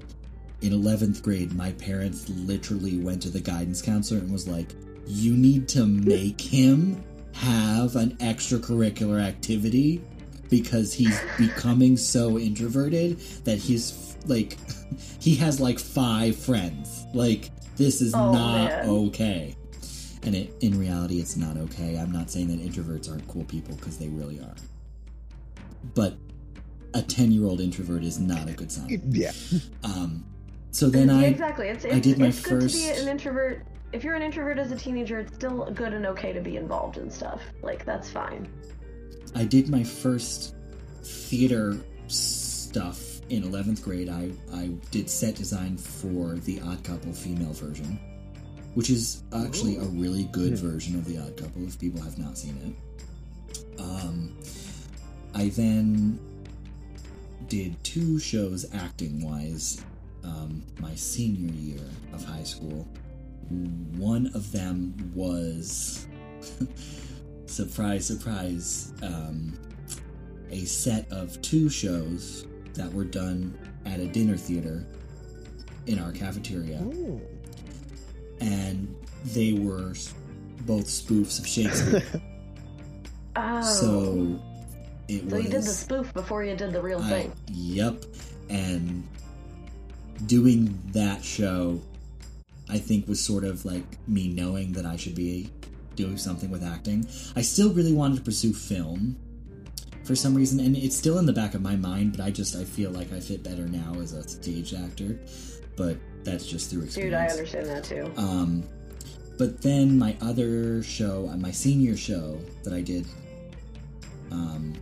[SPEAKER 3] in 11th grade my parents literally went to the guidance counselor and was like you need to make him have an extracurricular activity because he's becoming so introverted that he's like he has like five friends like this is
[SPEAKER 4] Oh,
[SPEAKER 3] not
[SPEAKER 4] man.
[SPEAKER 3] okay and it, in reality it's not okay i'm not saying that introverts aren't cool people because they really are but a 10 year old introvert is not a good sign
[SPEAKER 5] Yeah.
[SPEAKER 3] um so then
[SPEAKER 4] Yeah,
[SPEAKER 3] i
[SPEAKER 4] exactly. It's it's,
[SPEAKER 3] I did my
[SPEAKER 4] it's good to be
[SPEAKER 3] first-
[SPEAKER 4] an introvert. If you're an introvert as a teenager, it's still good and okay to be involved in stuff. Like that's fine.
[SPEAKER 3] I did my first theater stuff in 11th grade. I, I did set design for the Odd Couple female version, which is actually a really good version of the Odd Couple if people have not seen it. Um, I then did two shows acting wise um, my senior year of high school. One of them was, surprise, surprise, um, a set of two shows that were done at a dinner theater in our cafeteria.
[SPEAKER 5] Ooh.
[SPEAKER 3] And they were both spoofs of Shakespeare.
[SPEAKER 4] Oh.
[SPEAKER 3] So it
[SPEAKER 4] So
[SPEAKER 3] was.
[SPEAKER 4] you did the spoof before you did the real
[SPEAKER 3] I,
[SPEAKER 4] thing.
[SPEAKER 3] yep. And doing that show, I think, was sort of like me knowing that I should be doing something with acting. I still really wanted to pursue film for some reason, and it's still in the back of my mind, but I just I feel like I fit better now as a stage actor. But that's just through experience.
[SPEAKER 4] Dude, I understand that too.
[SPEAKER 3] Um, but then my other show, uh, my senior show that I did, um,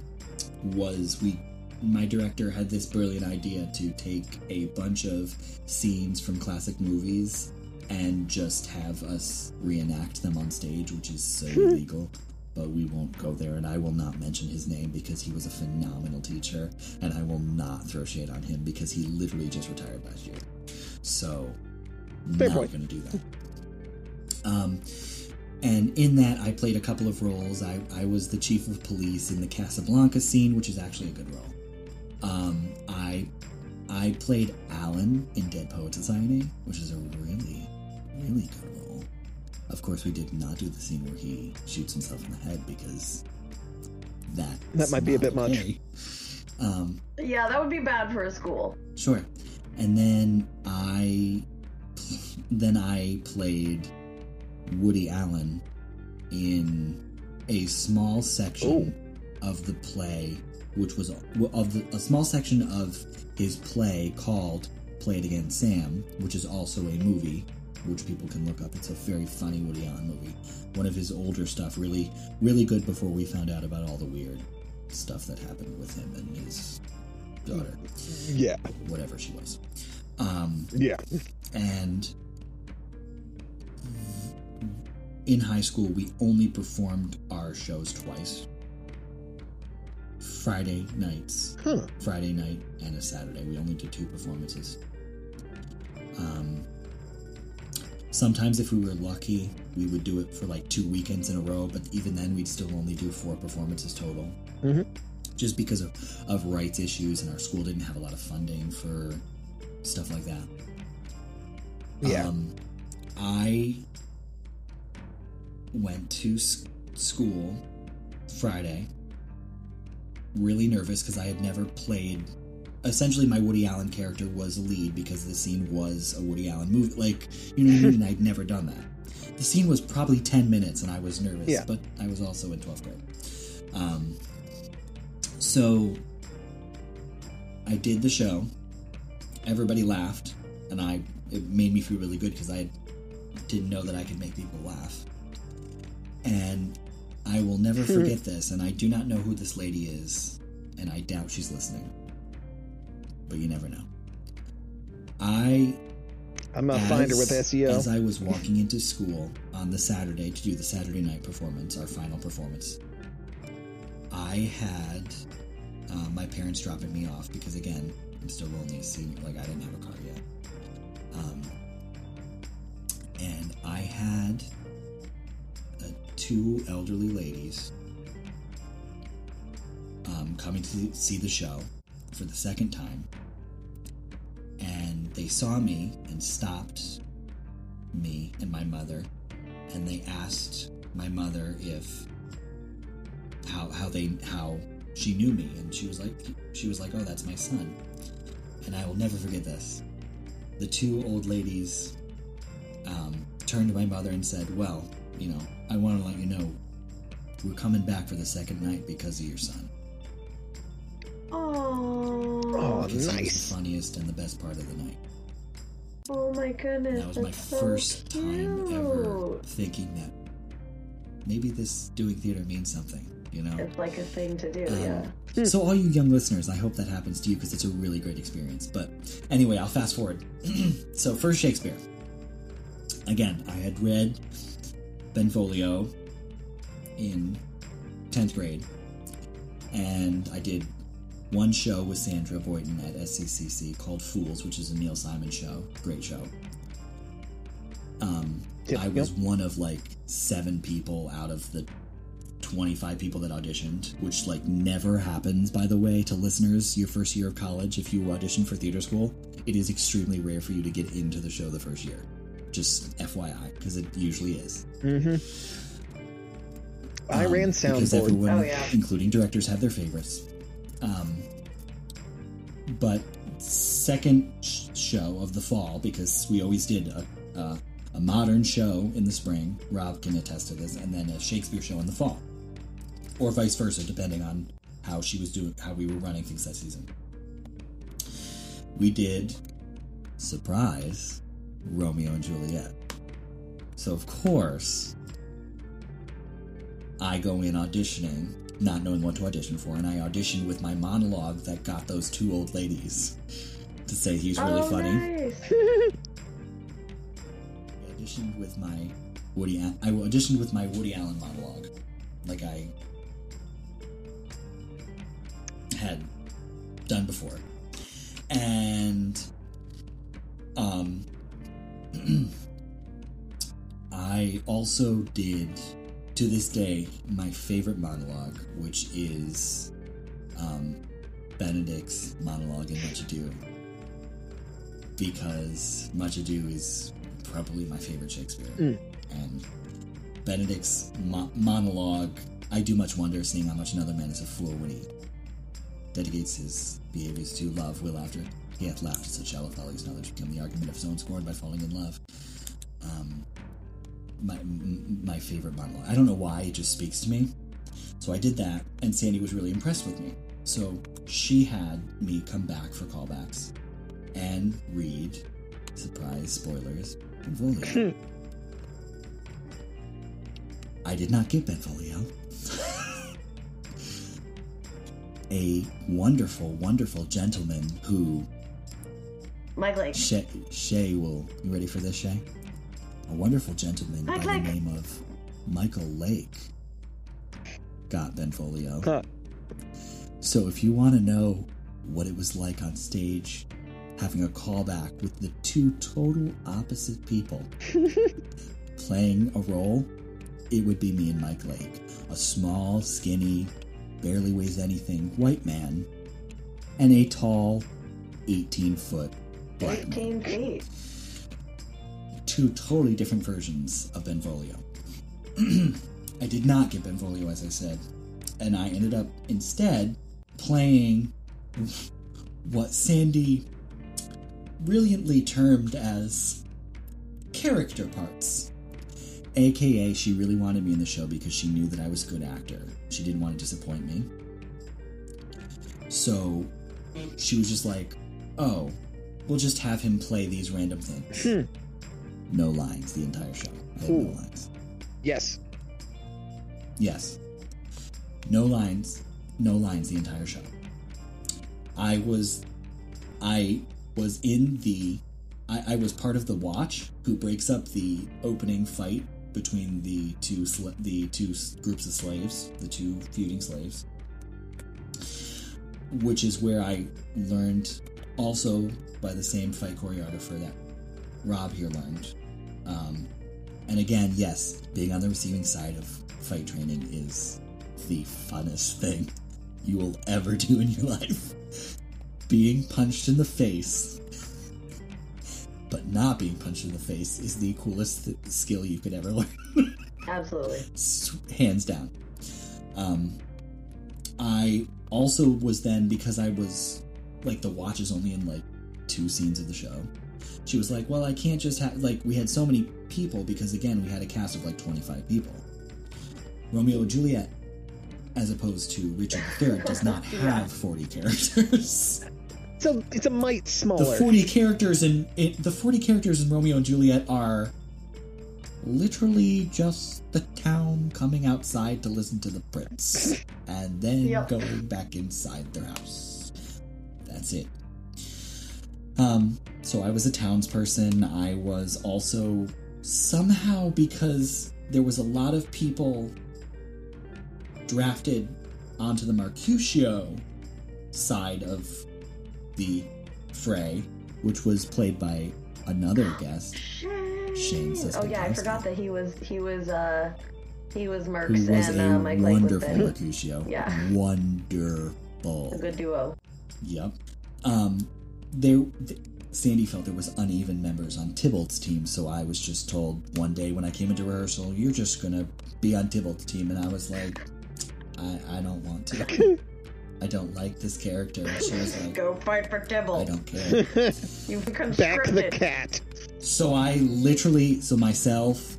[SPEAKER 3] was we. My director had this brilliant idea to take a bunch of scenes from classic movies and just have us reenact them on stage, which is so illegal. But we won't go there, and I will not mention his name because he was a phenomenal teacher, and I will not throw shade on him because he literally just retired last year. So,
[SPEAKER 5] Fair
[SPEAKER 3] not
[SPEAKER 5] point.
[SPEAKER 3] to do that. Um, and in that, I played a couple of roles. I, I was the chief of police in the Casablanca scene, which is actually a good role. Um, I I played Alan in Dead Poet Society, which is a really, really good role. Of course, we did not do the scene where he shoots himself in the head because that
[SPEAKER 5] That might be a bit much.
[SPEAKER 3] much. Um,
[SPEAKER 4] Yeah, that would be bad for a school.
[SPEAKER 3] Sure. And then I then I played Woody Allen in a small section of the play which was of the, a small section of his play called Play It Again Sam, which is also a movie which people can look up. It's a very funny Woody Allen movie. One of his older stuff, really really good before we found out about all the weird stuff that happened with him and his daughter
[SPEAKER 5] Yeah.
[SPEAKER 3] whatever she was. Um,
[SPEAKER 5] Yeah.
[SPEAKER 3] and in high school, we only performed our shows twice Friday nights,
[SPEAKER 5] Huh.
[SPEAKER 3] Friday night, and a Saturday. We only did two performances. Um, sometimes, if we were lucky, we would do it for like two weekends in a row, but even then, we'd still only do four performances total
[SPEAKER 5] Mhm.
[SPEAKER 3] just because of, of rights issues and our school didn't have a lot of funding for stuff like that.
[SPEAKER 5] Yeah.
[SPEAKER 3] Um, I went to s- school Friday, really nervous because I had never played. Essentially, my Woody Allen character was a lead because the scene was a Woody Allen movie. Like, you know what I mean? And I'd never done that. The scene was probably 10 minutes and I was nervous,
[SPEAKER 5] Yeah.
[SPEAKER 3] but I was also in 12th grade. Um, so I did the show. Everybody laughed, and I it made me feel really good because I didn't know that I could make people laugh. And I will never forget this, and I do not know who this lady is, and I doubt she's listening. But you never know. I
[SPEAKER 5] I'm gonna find her with SEO.
[SPEAKER 3] As I was walking into school on the Saturday to do the Saturday night performance, our final performance, I had uh, my parents dropping me off because, again, I'm still only a senior. Like, I didn't have a car yet. Um, and I had uh, two elderly ladies um, coming to see the show for the second time. And they saw me and stopped me and my mother. And they asked my mother if how how they how she knew me. And she was like she was like oh that's my son. And i will never forget this. The two old ladies um, turned to my mother and said well you know i want to let you know we're coming back for the second night because of your son
[SPEAKER 4] Oh.
[SPEAKER 5] Oh,
[SPEAKER 3] because he was
[SPEAKER 5] nice.
[SPEAKER 3] the funniest and the best part of the night
[SPEAKER 4] Oh my goodness.
[SPEAKER 3] that was my
[SPEAKER 4] that's so
[SPEAKER 3] first time ever thinking that maybe this doing theater means something. You know.
[SPEAKER 4] It's like a thing to do,
[SPEAKER 3] Um,
[SPEAKER 4] yeah.
[SPEAKER 3] So, all you young listeners, I hope that happens to you because it's a really great experience. But anyway, I'll fast forward. so, first Shakespeare. Again, I had read Benvolio in 10th grade, and I did one show with Sandra Boynton at SCCC called Fools, which is a Neil Simon show. Great show. Um,
[SPEAKER 5] Yep,
[SPEAKER 3] I was one of like seven people out of the 25 people that auditioned, which like never happens, by the way, to listeners your first year of college. If you audition for theater school, it is extremely rare for you to get into the show the first year. Just FYI, because it usually is.
[SPEAKER 5] Mm-hmm. I
[SPEAKER 3] Um,
[SPEAKER 5] ran
[SPEAKER 3] because
[SPEAKER 5] soundboard.
[SPEAKER 3] everyone,
[SPEAKER 4] Oh, yeah.
[SPEAKER 3] including directors, have their favorites. Um, but second sh- show of the fall, because we always did a, a, a modern show in the spring. Rob can attest to this, and then a Shakespeare show in the fall, or vice versa, depending on how she was doing, how we were running things that season. We did surprise Romeo and Juliet. So of course, I go in auditioning, not knowing what to audition for, and I auditioned with my monologue that got those two old ladies to say he's really
[SPEAKER 4] oh,
[SPEAKER 3] funny.
[SPEAKER 4] nice.
[SPEAKER 3] I auditioned with my Woody. Al- I auditioned with my Woody Allen monologue, like I had done before, and um, I also did to this day my favorite monologue, which is um, Benedict's monologue in Much Ado, because Much Ado is probably my favorite Shakespeare,
[SPEAKER 5] Mm.
[SPEAKER 3] and Benedict's mo- monologue. I do much wonder seeing how much another man is a fool when he dedicates his behaviors to love, will after he hath laughed at such shallow follies, knowledge become the argument of his own scorn by falling in love. Um, my my favorite monologue. I don't know why it just speaks to me. So I did that, and Sandy was really impressed with me. So she had me come back for callbacks and read surprise spoilers Benvolio. I did not get Benvolio. A wonderful, wonderful gentleman who
[SPEAKER 4] Mike Lake.
[SPEAKER 3] Shae, Shae will. You ready for this, Shae? A wonderful gentleman by
[SPEAKER 4] Mike
[SPEAKER 3] the name of Michael Lake got Benvolio.
[SPEAKER 5] Huh.
[SPEAKER 3] So if you want to know what it was like on stage, having a callback with the two total opposite people playing a role, it would be me and Mike Lake. A small, skinny, barely weighs anything white man, and a tall, 18 foot black man
[SPEAKER 4] 18 feet.
[SPEAKER 3] Two totally different versions of Benvolio. I did not get Benvolio, as I said, and I ended up instead playing what Sandy brilliantly termed as character parts. AKA, she really wanted me in the show because she knew that I was a good actor. She didn't want to disappoint me. So she was just like, oh, we'll just have him play these random things
[SPEAKER 5] Hmm.
[SPEAKER 3] No lines the entire show. I had no lines.
[SPEAKER 5] Yes.
[SPEAKER 3] Yes. No lines. No lines the entire show. I was I was in the I, I was part of the watch who breaks up the opening fight between the two sl- the two groups of slaves, the two feuding slaves. Which is where I learned also by the same fight choreographer that Rob here learned. Um, and again, yes, being on the receiving side of fight training is the funnest thing you will ever do in your life. Being punched in the face, but not being punched in the face, is the coolest th- skill you could ever learn.
[SPEAKER 4] Absolutely.
[SPEAKER 3] Hands down. Um, I also was then because I was like the watch is only in like two scenes of the show. She was like, "Well, I can't just have like we had so many people because again we had a cast of like twenty five people. Romeo and Juliet, as opposed to Richard III, does not have forty characters.
[SPEAKER 5] So it's a mite smaller.
[SPEAKER 3] the forty characters in it, the forty characters in Romeo and Juliet are literally just the town coming outside to listen to the prince and then
[SPEAKER 4] Yep.
[SPEAKER 3] going back inside their house. That's it. Um, so I was a townsperson. I was also somehow because there was a lot of people drafted onto the Mercutio side of the fray, which was played by another guest Shane
[SPEAKER 4] Oh yeah, I forgot that he was he was uh he was Mercs
[SPEAKER 3] who was
[SPEAKER 4] and
[SPEAKER 3] a
[SPEAKER 4] uh, Mike
[SPEAKER 3] wonderful. Mercutio.
[SPEAKER 4] Yeah.
[SPEAKER 3] Wonderful.
[SPEAKER 4] A good duo.
[SPEAKER 3] Yep. Um, there, th- Sandy felt there was uneven members on Tybalt's team, so I was just told one day when I came into rehearsal, "You're just gonna be on Tybalt's team," and I was like, "I, I don't want to. I don't like this character." She was like,
[SPEAKER 4] Go fight for
[SPEAKER 3] "I don't care."
[SPEAKER 4] You've
[SPEAKER 5] Back
[SPEAKER 4] conscripted.
[SPEAKER 5] the cat.
[SPEAKER 3] So I literally, so myself,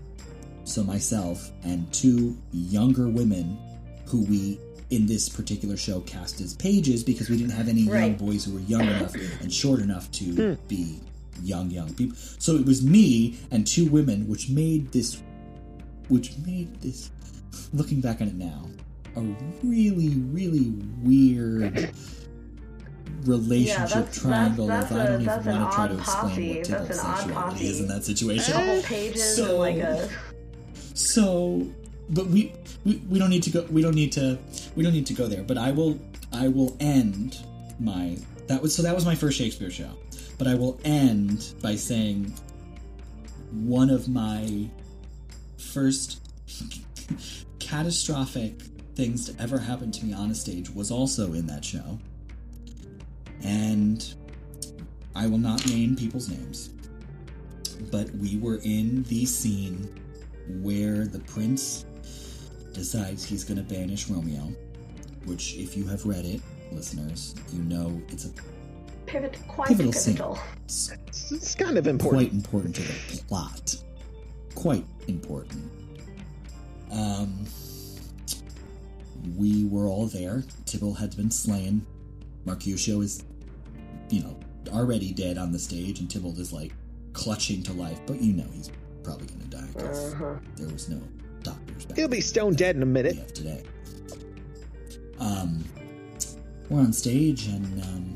[SPEAKER 3] so myself, and two younger women who we in this particular show cast as pages because we didn't have any young boys who were young enough and short enough to hmm. be young young people. So it was me and two women, which made this, which made this, looking back on it now, a really really weird. Relationship
[SPEAKER 4] that's-
[SPEAKER 3] triangle
[SPEAKER 4] that's-
[SPEAKER 3] of I don't even want to try to explain
[SPEAKER 4] posse.
[SPEAKER 3] what
[SPEAKER 4] That's
[SPEAKER 3] Tybalt's
[SPEAKER 4] an odd
[SPEAKER 3] sexuality is in that situation.
[SPEAKER 4] couple pages
[SPEAKER 3] So-
[SPEAKER 4] like a
[SPEAKER 3] So, but we, we we don't need to go. We don't need to. We don't need to go there. But I will. I will end my that was so that was my first Shakespeare show. But I will end by saying one of my first catastrophic things to ever happen to me on a stage was also in that show. And I will not name people's names. But we were in the scene where the prince decides he's going to banish Romeo, which, if you have read it, listeners, you know it's a,
[SPEAKER 4] pivot, quite
[SPEAKER 3] Pivotal scene.
[SPEAKER 4] pivotal.
[SPEAKER 3] it's
[SPEAKER 5] It's, it's kind of important.
[SPEAKER 3] quite important to the plot. Quite important. Um, we were all there. Tybalt had been slain. Mercutio is, you know, already dead on the stage, and Tybalt is like clutching to life. But you know he's probably going to die because
[SPEAKER 4] Uh-huh.
[SPEAKER 3] there was no doctors.
[SPEAKER 5] He'll be stone dead in a minute.
[SPEAKER 3] today. Um, we're on stage, and um,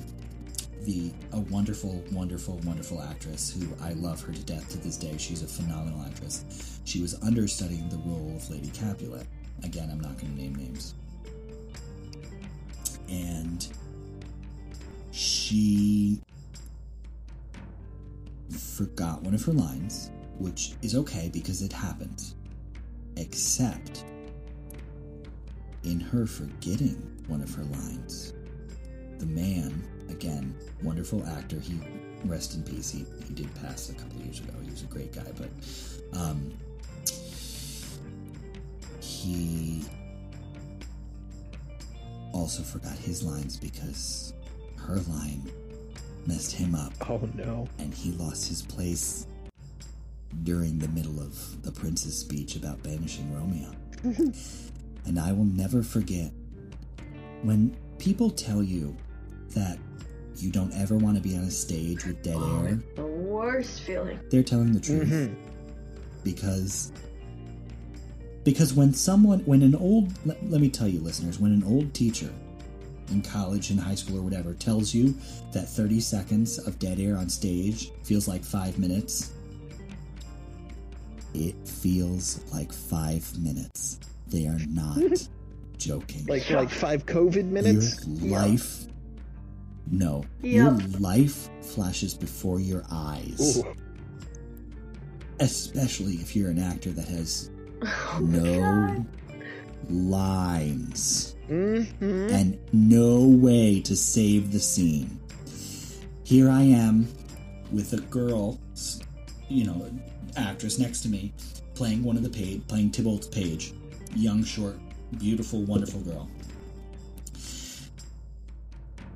[SPEAKER 3] the a wonderful, wonderful, wonderful actress who I love her to death to this day. She's a phenomenal actress. She was understudying the role of Lady Capulet. Again, I'm not going to name names. And she forgot one of her lines, which is okay because it happens. Except in her forgetting one of her lines, the man, again, wonderful actor, he rest in peace. He, he did pass a couple years ago. He was a great guy, but um, he also forgot his lines because her line messed him up
[SPEAKER 5] Oh no.
[SPEAKER 3] and he lost his place during the middle of the prince's speech about banishing Romeo. and I will never forget when people tell you that you don't ever want to be on a stage with dead air,
[SPEAKER 4] The worst feeling.
[SPEAKER 3] they're telling the truth
[SPEAKER 5] Mhm.
[SPEAKER 3] because because when someone when an old let, let me tell you listeners when an old teacher in college in high school or whatever tells you that 30 seconds of dead air on stage feels like 5 minutes it feels like 5 minutes they are not joking
[SPEAKER 5] Like like five COVID minutes.
[SPEAKER 3] your life no your life flashes before your eyes
[SPEAKER 5] Ooh.
[SPEAKER 3] especially if you're an actor that has
[SPEAKER 4] Oh
[SPEAKER 3] no
[SPEAKER 4] God.
[SPEAKER 3] lines
[SPEAKER 5] Mhm.
[SPEAKER 3] and no way to save the scene. Here I am with a girl, you know, actress next to me, playing one of the page, playing Tybalt's page, young, short, beautiful, wonderful girl,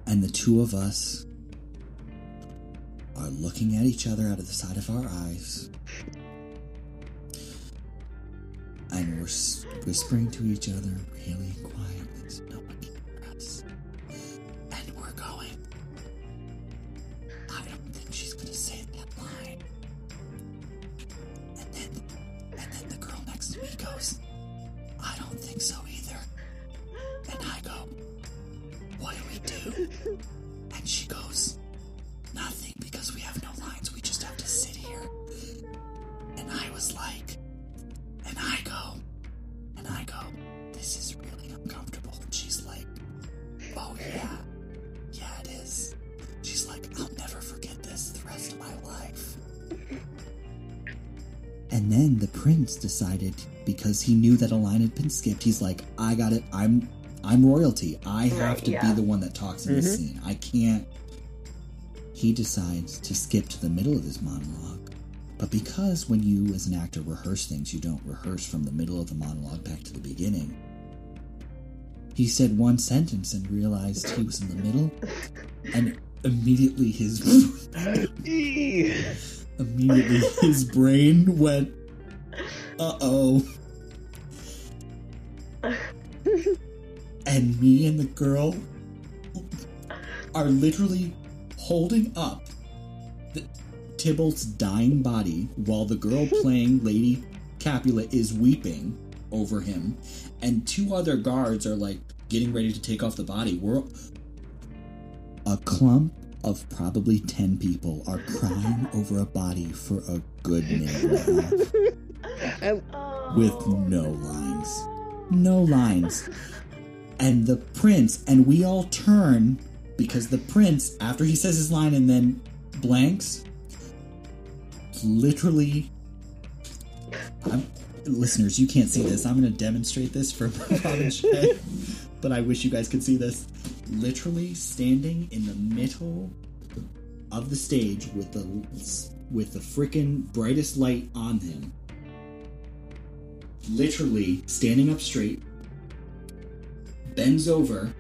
[SPEAKER 3] and the two of us are looking at each other out of the side of our eyes. And we're whispering to each other really quietly knew that a line had been skipped, he's like, I got it. I'm I'm royalty. I have
[SPEAKER 4] Right,
[SPEAKER 3] to
[SPEAKER 4] yeah.
[SPEAKER 3] be the one that talks in this scene. I can't he decides to skip to the middle of his monologue. But because when you as an actor rehearse things, you don't rehearse from the middle of the monologue back to the beginning. He said one sentence and realized he was in the middle, and immediately his immediately his brain went, "Uh oh." And me and the girl are literally holding up the, Tybalt's dying body while the girl playing Lady Capulet is weeping over him, and two other guards are like getting ready to take off the body. We're a clump of probably 10 people are crying over a body for a good minute and with no lines. No lines. And the prince, and we all turn because the prince, after he says his line and then blanks, literally. I'm, listeners, you can't see this. I'm going to demonstrate this for but I wish you guys could see this. Literally standing in the middle of the stage with the with the freaking brightest light on him literally standing up straight, bends over,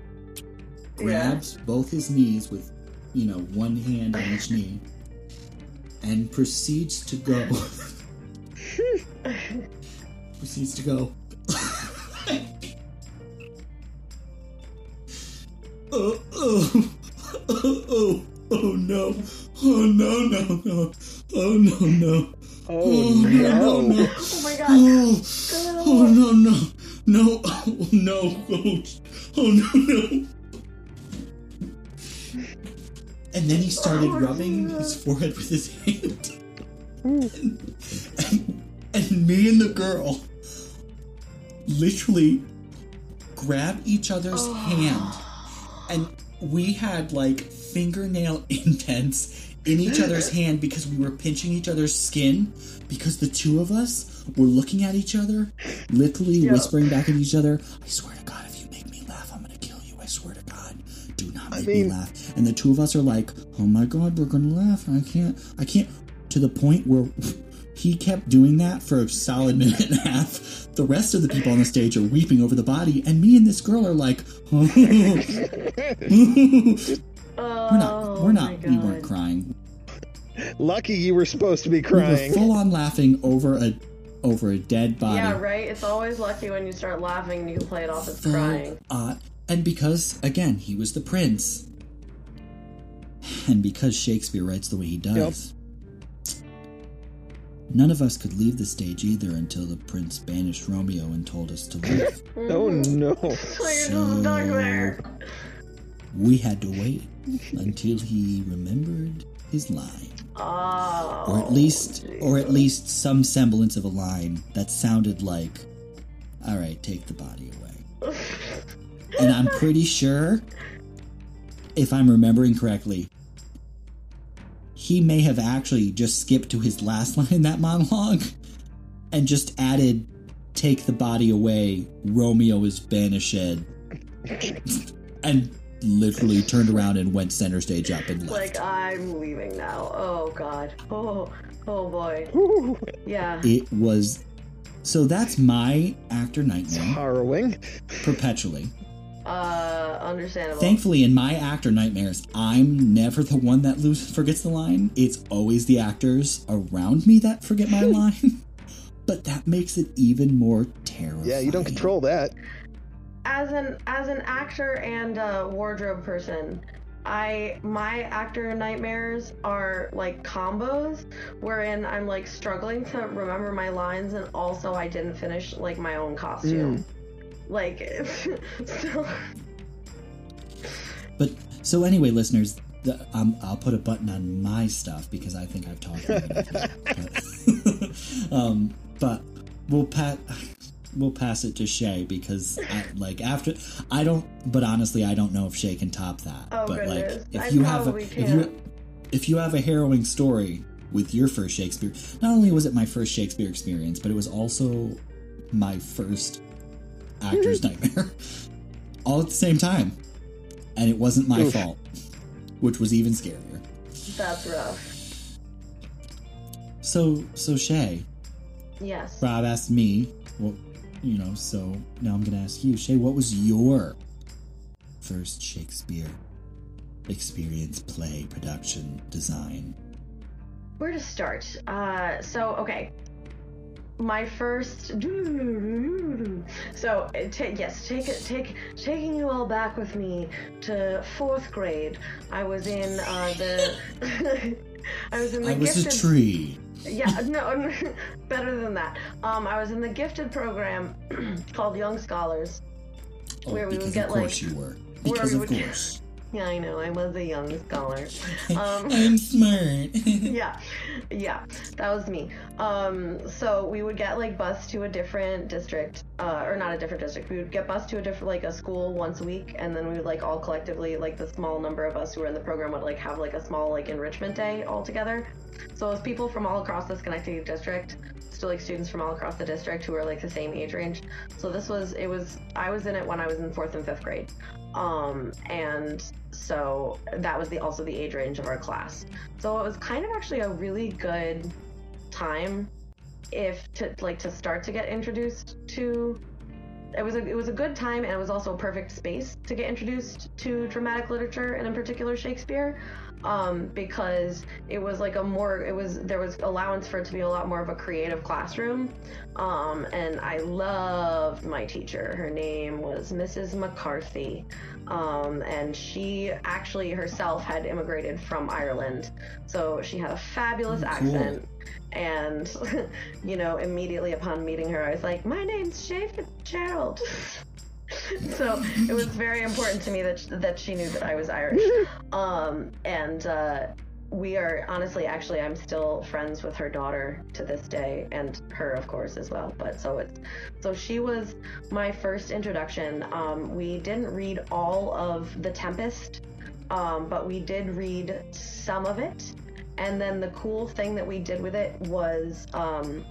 [SPEAKER 3] grabs both his knees with, you know, one hand on each knee, and proceeds to go. proceeds to go. oh, oh, oh, oh, oh no. Oh no, no, no. Oh no, no.
[SPEAKER 5] oh, oh
[SPEAKER 3] no,
[SPEAKER 5] no.
[SPEAKER 3] no.
[SPEAKER 4] Oh my god.
[SPEAKER 3] Oh, oh no, no, no, oh no, oh, oh no, no. And then he started
[SPEAKER 4] Oh,
[SPEAKER 3] rubbing
[SPEAKER 4] no.
[SPEAKER 3] his forehead with his hand. Hmm. and, and me and the girl literally grab each other's
[SPEAKER 4] Oh.
[SPEAKER 3] hand and we had like fingernail indents in each other's hand because we were pinching each other's skin because the two of us were looking at each other literally
[SPEAKER 4] Yeah.
[SPEAKER 3] whispering back at each other i swear to god if you make me laugh i'm gonna kill you i swear to god do not make me
[SPEAKER 5] mean-
[SPEAKER 3] laugh and the two of us are like oh my god we're gonna laugh i can't i can't to the point where he kept doing that for a solid minute and a half. The rest of the people on the stage are weeping over the body, and me and this girl are like, we're
[SPEAKER 4] Oh,
[SPEAKER 3] not, we're not, we weren't crying.
[SPEAKER 5] Lucky you were supposed to be
[SPEAKER 3] We
[SPEAKER 5] crying.
[SPEAKER 3] full on laughing over a over a dead body.
[SPEAKER 4] Yeah, right? It's always lucky when you start laughing and you can play it off as
[SPEAKER 3] Full
[SPEAKER 4] crying.
[SPEAKER 3] on- and because again he was the prince, and because Shakespeare writes the way he does. None of us could leave the stage either until the prince banished Romeo and told us to leave.
[SPEAKER 5] Oh mm-hmm. no.
[SPEAKER 4] So you're just stuck there.
[SPEAKER 3] We had to wait until he remembered his line.
[SPEAKER 4] Oh.
[SPEAKER 3] Or at least or at least some semblance of a line that sounded like Alright, take the body away. And I'm pretty sure if I'm remembering correctly, he may have actually just skipped to his last line in that monologue and just added take the body away, Romeo is banished and literally turned around and went center stage up and left.
[SPEAKER 4] Like I'm leaving now. Oh god. Oh oh boy.
[SPEAKER 5] Whew.
[SPEAKER 4] Yeah.
[SPEAKER 3] It was. So that's my actor
[SPEAKER 5] It's
[SPEAKER 3] nightmare
[SPEAKER 5] harrowing.
[SPEAKER 3] perpetually.
[SPEAKER 4] Uh understandable.
[SPEAKER 3] Thankfully, in my actor nightmares, I'm never the one that loses forgets the line. It's always the actors around me that forget my line. But that makes it even more terrifying.
[SPEAKER 5] Yeah, you don't control that.
[SPEAKER 4] As an as an actor and a wardrobe person i my actor nightmares are like combos wherein i'm like struggling to remember my lines and also i didn't finish like my own costume like so
[SPEAKER 3] But so anyway, listeners, the, um, I'll put a button on my stuff because I think I've talked long enough. But, um, but we'll pat. We'll pass it to Shae because, I, like, after I don't. But honestly, I don't know if Shae can top that.
[SPEAKER 4] Oh,
[SPEAKER 3] but
[SPEAKER 4] goodness.
[SPEAKER 3] like, if
[SPEAKER 4] I
[SPEAKER 3] you have a,
[SPEAKER 4] probably
[SPEAKER 3] if
[SPEAKER 4] can't.
[SPEAKER 3] you if you have a harrowing story, with your first Shakespeare. Not only was it my first Shakespeare experience, but it was also my first actor's nightmare. All at the same time. And it wasn't my
[SPEAKER 5] Oof.
[SPEAKER 3] fault, which was even scarier.
[SPEAKER 4] That's rough.
[SPEAKER 3] So, so Shae,
[SPEAKER 4] Yes.
[SPEAKER 3] Rob asked me, well, you know, so now I'm going to ask you, Shae, what was your first Shakespeare experience, play, production, design?
[SPEAKER 4] Where to start? Uh, so okay. My first. So ta yes, take it, take taking you all back with me to fourth grade. I was in uh, the. I was in the
[SPEAKER 3] I was
[SPEAKER 4] gifted.
[SPEAKER 3] a tree.
[SPEAKER 4] Yeah, no, better than that. Um, I was in the gifted program called Young Scholars.
[SPEAKER 3] Oh,
[SPEAKER 4] Where we would get,
[SPEAKER 3] of course
[SPEAKER 4] like-
[SPEAKER 3] you were.
[SPEAKER 4] where
[SPEAKER 3] Because
[SPEAKER 4] we
[SPEAKER 3] of
[SPEAKER 4] would get-
[SPEAKER 3] course.
[SPEAKER 4] Yeah, I know. I was a young scholar. Um,
[SPEAKER 3] I'm smart.
[SPEAKER 4] yeah. Yeah. That was me. Um so we would get like bused to a different district uh or not a different district. We would get bused to a different like a school once a week and then we would like all collectively like the small number of us who were in the program would like have like a small like enrichment day all together. So it was people from all across the schenectady district still like students from all across the district who are like the same age range. So this was it was i was in it when i was in fourth and fifth grade um and so that was the also the age range of our class. So it was kind of actually a really good time if to like to start to get introduced to it was a it was a good time and it was also a perfect space to get introduced to dramatic literature and in particular Shakespeare um, because it was like a more it was there was allowance for it to be a lot more of a creative classroom. Um, and I loved my teacher. Her name was Mrs. McCarthy. Um, and she actually herself had immigrated from Ireland. So she had a fabulous
[SPEAKER 3] cool.
[SPEAKER 4] accent. And you know immediately upon meeting her i was like my name's shae fitzgerald so it was very important to me that that she knew that i was irish. Um and uh we are honestly actually i'm still friends with her daughter to this day and her of course as well. But so it's so she was my first introduction. Um we didn't read all of the tempest um but we did read some of it. And then the cool thing that we did with it was um,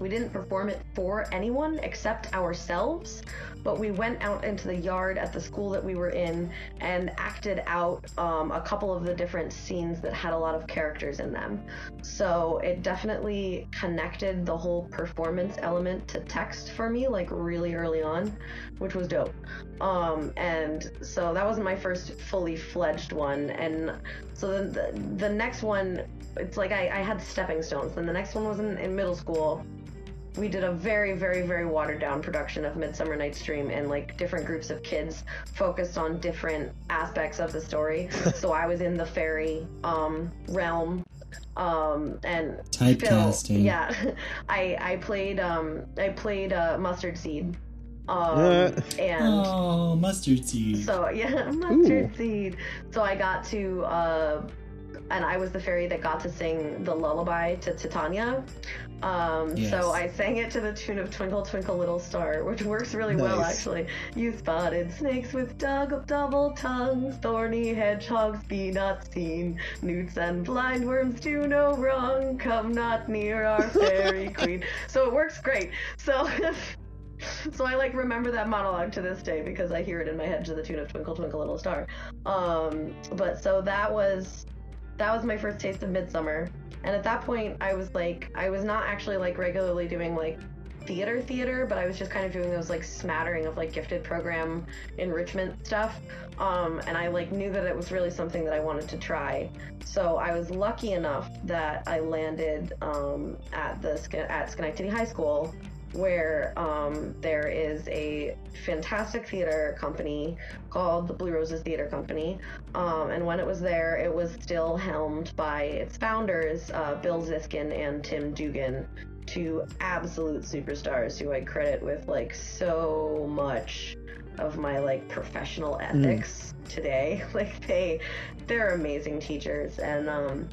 [SPEAKER 4] we didn't perform it for anyone except ourselves, but we went out into the yard at the school that we were in and acted out um, a couple of the different scenes that had a lot of characters in them. So it definitely connected the whole performance element to text for me, like really early on, which was dope. Um, and so that was my first fully fledged one. And so then the, the next one, it's like I, I had stepping stones. Then the next one was in, in middle school. We did a very, very, very watered down production of Midsummer Night's Dream, and like different groups of kids focused on different aspects of the story. so I was in the fairy um, realm, um, and
[SPEAKER 3] Typecasting.
[SPEAKER 4] yeah, I I played um I played uh, mustard seed, um,
[SPEAKER 5] Uh.
[SPEAKER 4] and
[SPEAKER 3] Oh, mustard seed.
[SPEAKER 4] so yeah, mustard seed. So I got to, uh, and I was the fairy that got to sing the lullaby to Titania. Um,
[SPEAKER 3] Yes.
[SPEAKER 4] So I sang it to the tune of Twinkle Twinkle Little Star, which works really well actually. You spotted snakes with dug- double tongues, thorny hedgehogs be not seen, newts and blind worms do no wrong. Come not near our fairy queen. So it works great. So. So I like remember that monologue to this day because I hear it in my head to the tune of Twinkle Twinkle Little Star. Um, but so that was that was my first taste of Midsummer, and at that point I was like I was not actually like regularly doing like theater theater, but I was just kind of doing those like smattering of like gifted program enrichment stuff. Um, and I like knew that it was really something that I wanted to try. So I was lucky enough that I landed um, at the at Schenectady High School where um, there is a fantastic theater company called the Blue Roses Theater Company. Um, and when it was there, it was still helmed by its founders, uh, Bill Ziskin and Tim Dugan, two absolute superstars who I credit with like so much of my like professional ethics today. Like they, they're amazing teachers, and um,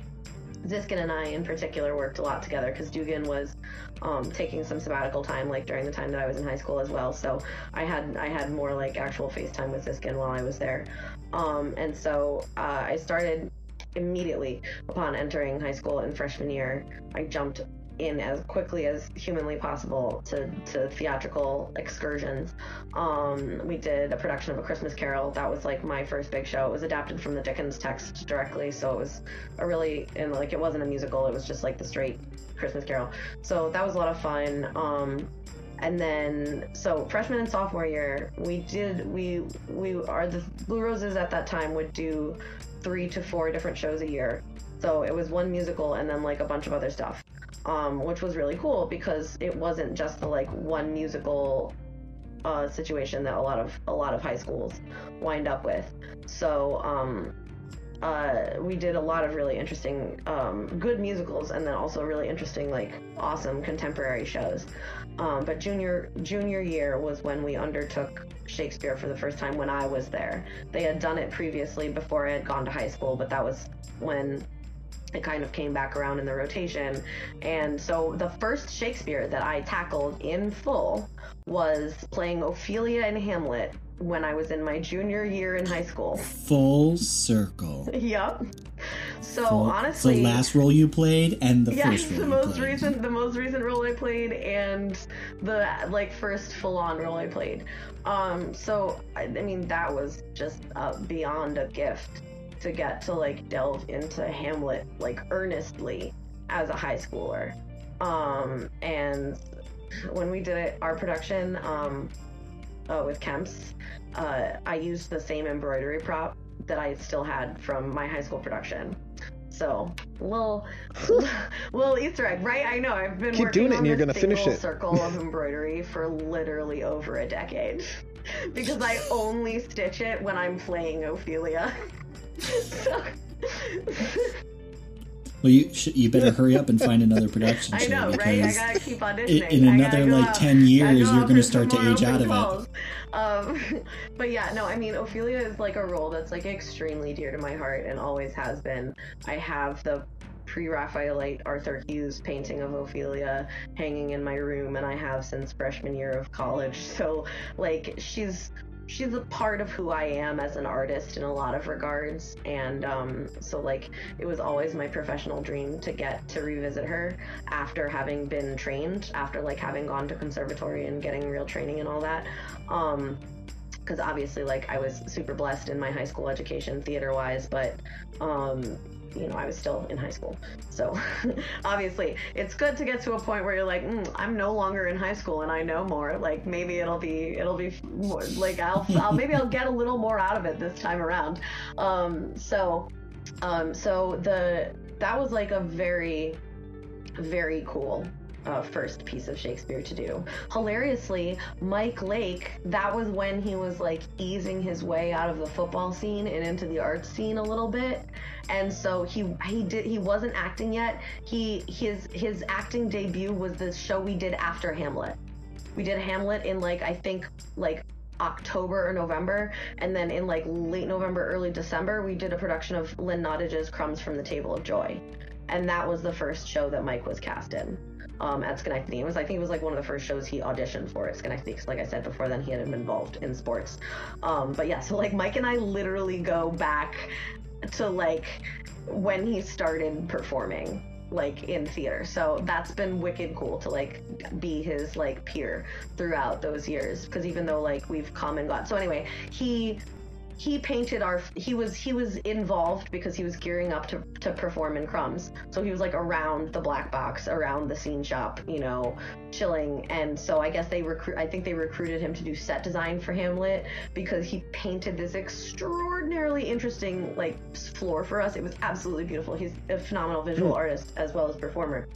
[SPEAKER 4] Ziskin and I in particular worked a lot together because Dugan was um, taking some sabbatical time like during the time that I was in high school as well. So I had I had more like actual FaceTime with Ziskin while I was there, um, and so uh, I started immediately upon entering high school in freshman year, I jumped in as quickly as humanly possible to, to theatrical excursions. Um, we did a production of A Christmas Carol. That was like my first big show. It was adapted from the Dickens text directly, so it was a really and like it wasn't a musical. It was just like the straight Christmas Carol. So that was a lot of fun. Um, and then so freshman and sophomore year, we did we we are the Blue Roses at that time would do three to four different shows a year. So it was one musical and then like a bunch of other stuff um, which was really cool because it wasn't just the like one musical uh, situation that a lot of a lot of high schools wind up with. So um, uh, we did a lot of really interesting, um, good musicals, and then also really interesting, like awesome contemporary shows. Um, but junior junior year was when we undertook Shakespeare for the first time when I was there. They had done it previously before I had gone to high school, but that was when it kind of came back around in the rotation. And so the first Shakespeare that I tackled in full was playing Ophelia in Hamlet when I was in my junior year in high school.
[SPEAKER 3] Full circle.
[SPEAKER 4] yep. So
[SPEAKER 3] Full-
[SPEAKER 4] honestly,
[SPEAKER 3] the last role you played and the
[SPEAKER 4] yeah,
[SPEAKER 3] first role
[SPEAKER 4] the most
[SPEAKER 3] played.
[SPEAKER 4] recent, the most recent role I played, and the like first full-on role I played. Um, so I, I mean, that was just uh, beyond a gift to get to like delve into Hamlet like earnestly as a high schooler. Um, and when we did it, our production um, uh, with Kempe's, uh, I used the same embroidery prop that I still had from my high school production. So, little little Easter egg, right? I know I've been
[SPEAKER 5] Keep
[SPEAKER 4] working
[SPEAKER 5] doing it
[SPEAKER 4] on
[SPEAKER 5] and you're gonna finish it.
[SPEAKER 4] circle of embroidery for literally over a decade because I only stitch it when I'm playing Ophelia.
[SPEAKER 3] Well, you sh- you better hurry up and find another production
[SPEAKER 4] I
[SPEAKER 3] show
[SPEAKER 4] know, right? I
[SPEAKER 3] because
[SPEAKER 4] gotta keep auditioning.
[SPEAKER 3] in
[SPEAKER 4] I
[SPEAKER 3] another, like,
[SPEAKER 4] out-
[SPEAKER 3] 10 years,
[SPEAKER 4] go
[SPEAKER 3] you're gonna start to age out of it.
[SPEAKER 4] Um, but yeah, no, I mean, Ophelia is like a role that's like extremely dear to my heart and always has been. I have the pre-Raphaelite Arthur Hughes painting of Ophelia hanging in my room, and I have since freshman year of college. So, like, she's she's a part of who I am as an artist in a lot of regards, and um, so like it was always my professional dream to get to revisit her after having been trained, after like having gone to conservatory and getting real training and all that. Um, because obviously, like I was super blessed in my high school education, theater wise, but um, you know, I was still in high school. So obviously, it's good to get to a point where you're like, mm, I'm no longer in high school and I know more. Like maybe it'll be it'll be more like I'll, I'll maybe I'll get a little more out of it this time around. Um, so um, so the that was like a very very cool uh, first piece of Shakespeare to do. Hilariously, Mike Lake, that was when he was like easing his way out of the football scene and into the art scene a little bit. And so he he did he wasn't acting yet. He his his acting debut was the show we did after Hamlet. We did Hamlet in like I think like October or November, and then in like late November, early December, we did a production of Lynn Nottage's Crumbs from the Table of Joy, and that was the first show that Mike was cast in um, at Schenectady. It was I think it was like one of the first shows he auditioned for at Schenectady. Because like I said before, then he had been involved in sports. Um, but yeah, so like Mike and I literally go back to like when he started performing like in theater so that's been wicked cool to like be his like peer throughout those years because even though like we've come and gone so anyway he he painted our he was he was involved because he was gearing up to, to perform in crumbs. So he was like around the black box around the scene shop you know chilling. And so i guess they recruit i think they recruited him to do set design for hamlet because he painted this extraordinarily interesting like floor for us. It was absolutely beautiful. He's a phenomenal visual hmm. artist as well as performer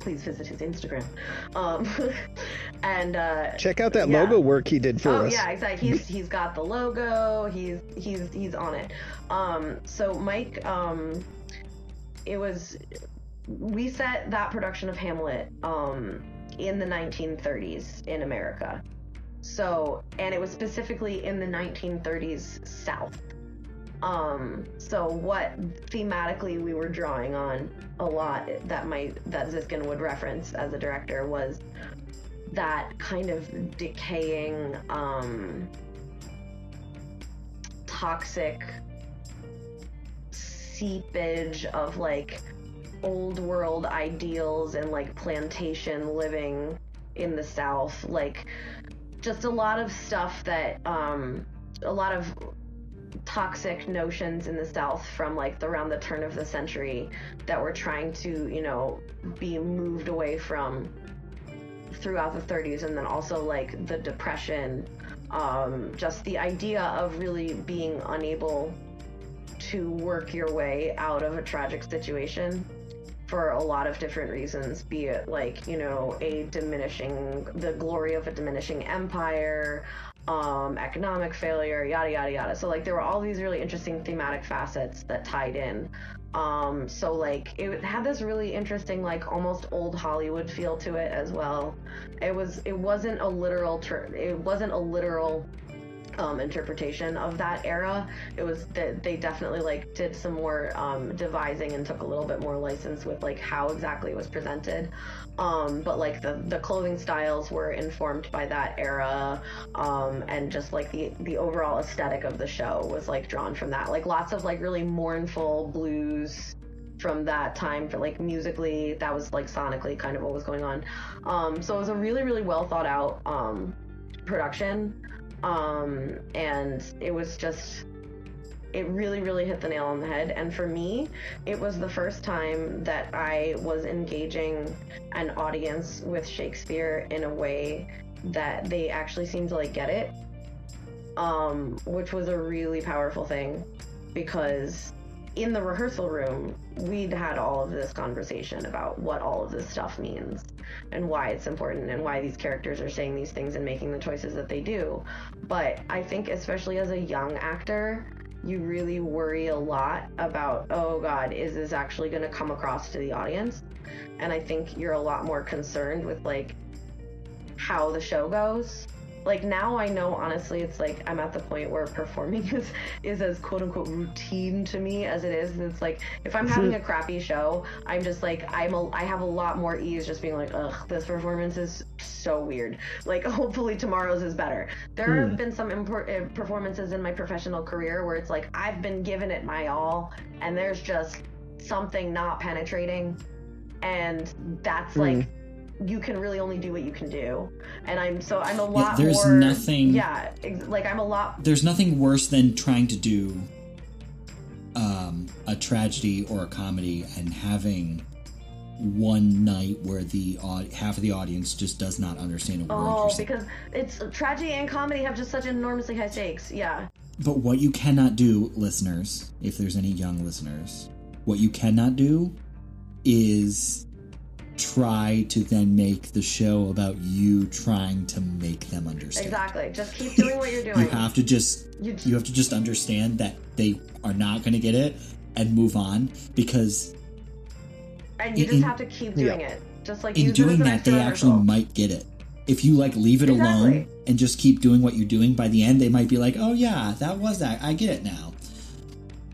[SPEAKER 4] please visit his instagram. Um and uh
[SPEAKER 5] Check out that
[SPEAKER 4] Yeah.
[SPEAKER 5] logo work he did for
[SPEAKER 4] oh
[SPEAKER 5] us.
[SPEAKER 4] yeah exactly. He's he's got the logo. He's he's he's on it. Um so mike um it was we set that production of hamlet um in the 1930s in america. So and it was specifically in the 1930s south um so what thematically we were drawing on a lot that my that ziskin would reference as a director was that kind of decaying um toxic seepage of like old world ideals and like plantation living in the south. Like just a lot of stuff that um a lot of toxic notions in the south from like the, around the turn of the century that we're trying to you know be moved away from throughout the 30s and then also like the depression um, just the idea of really being unable to work your way out of a tragic situation for a lot of different reasons be it like you know a diminishing the glory of a diminishing empire um, economic failure yada yada yada. So like there were all these really interesting thematic facets that tied in. Um, so like it had this really interesting like almost old hollywood feel to it as well. It was it wasn't a literal ter- it wasn't a literal um, interpretation of that era. It was that they definitely like did some more um, devising and took a little bit more license with like how exactly it was presented. Um, but like the the clothing styles were informed by that era, um, and just like the the overall aesthetic of the show was like drawn from that. Like lots of like really mournful blues from that time for like musically that was like sonically kind of what was going on um so it was a really really well thought out um production um, and it was just it really really hit the nail on the head. And for me it was the first time that i was engaging an audience with shakespeare in a way that they actually seemed to like get it. Um, which was a really powerful thing because in the rehearsal room we'd had all of this conversation about what all of this stuff means and why it's important and why these characters are saying these things and making the choices that they do. But I think, especially as a young actor, you really worry a lot about, oh God, is this actually going to come across to the audience? And I think you're a lot more concerned with like how the show goes like now I know honestly it's like I'm at the point where performing is is as quote unquote routine to me as it is. It's like if I'm having a crappy show, I'm just like I'm a I have a lot more ease just being like, ugh, this performance is so weird. Like hopefully tomorrow's is better. There mm. have been some import, performances in my professional career where it's like I've been giving it my all and there's just something not penetrating and that's mm. like you can really only do what you can do and i'm so i'm a lot
[SPEAKER 3] yeah, there's
[SPEAKER 4] more,
[SPEAKER 3] nothing
[SPEAKER 4] yeah ex- like i'm a lot
[SPEAKER 3] there's nothing worse than trying to do um, a tragedy or a comedy and having one night where the half of the audience just does not understand a word.
[SPEAKER 4] Oh, because it's tragedy and comedy have just such enormously high stakes. Yeah.
[SPEAKER 3] But what you cannot do, listeners, if there's any young listeners, what you cannot do is try to then make the show about you trying to make them understand.
[SPEAKER 4] Exactly. Just keep doing what you're doing.
[SPEAKER 3] you have to just you, you have to just understand that they are not going to get it and move on because
[SPEAKER 4] and you in, just have to keep doing yeah. it. Just like
[SPEAKER 3] in doing that, they actually might get it. If you like leave it exactly. alone and just keep doing what you're doing, by the end they might be like, "Oh yeah, that was that. I get it now."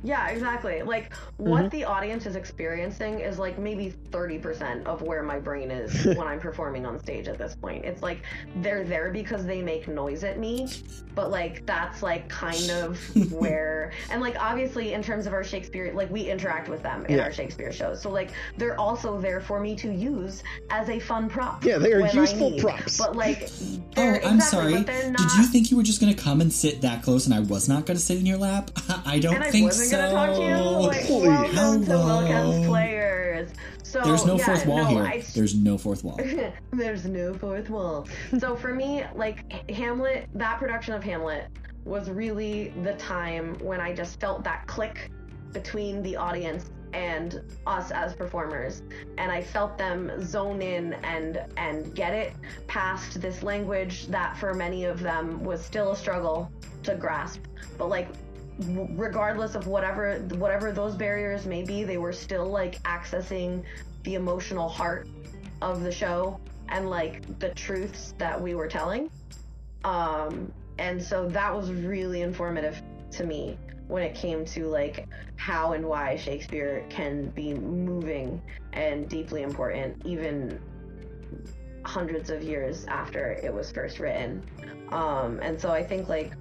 [SPEAKER 4] Yeah, exactly. Like what mm-hmm. the audience is experiencing is like maybe 30% of where my brain is when I'm performing on stage at this point. It's like they're there because they make noise at me, but like that's like kind of where and like obviously in terms of our Shakespeare, like we interact with them in yeah. our Shakespeare shows. So like they're also there for me to use as a fun prop.
[SPEAKER 5] Yeah, they are useful props.
[SPEAKER 4] But like
[SPEAKER 3] Oh, I'm sorry. Did you think you were just going to come and sit that close and I was not going to sit in your lap? I don't think so gonna talk to you.
[SPEAKER 4] Like, welcome to Will Kempe's Players. So
[SPEAKER 3] there's no
[SPEAKER 4] yeah,
[SPEAKER 3] fourth wall
[SPEAKER 4] no,
[SPEAKER 3] here.
[SPEAKER 4] I,
[SPEAKER 3] there's no fourth wall.
[SPEAKER 4] there's no fourth wall. so for me, like Hamlet, that production of Hamlet was really the time when I just felt that click between the audience and us as performers and i felt them zone in and and get it past this language that for many of them was still a struggle to grasp but like regardless of whatever whatever those barriers may be, they were still like accessing the emotional heart of the show and like the truths that we were telling. Um, and so that was really informative to me when it came to like how and why Shakespeare can be moving and deeply important even hundreds of years after it was first written. Um, and so I think like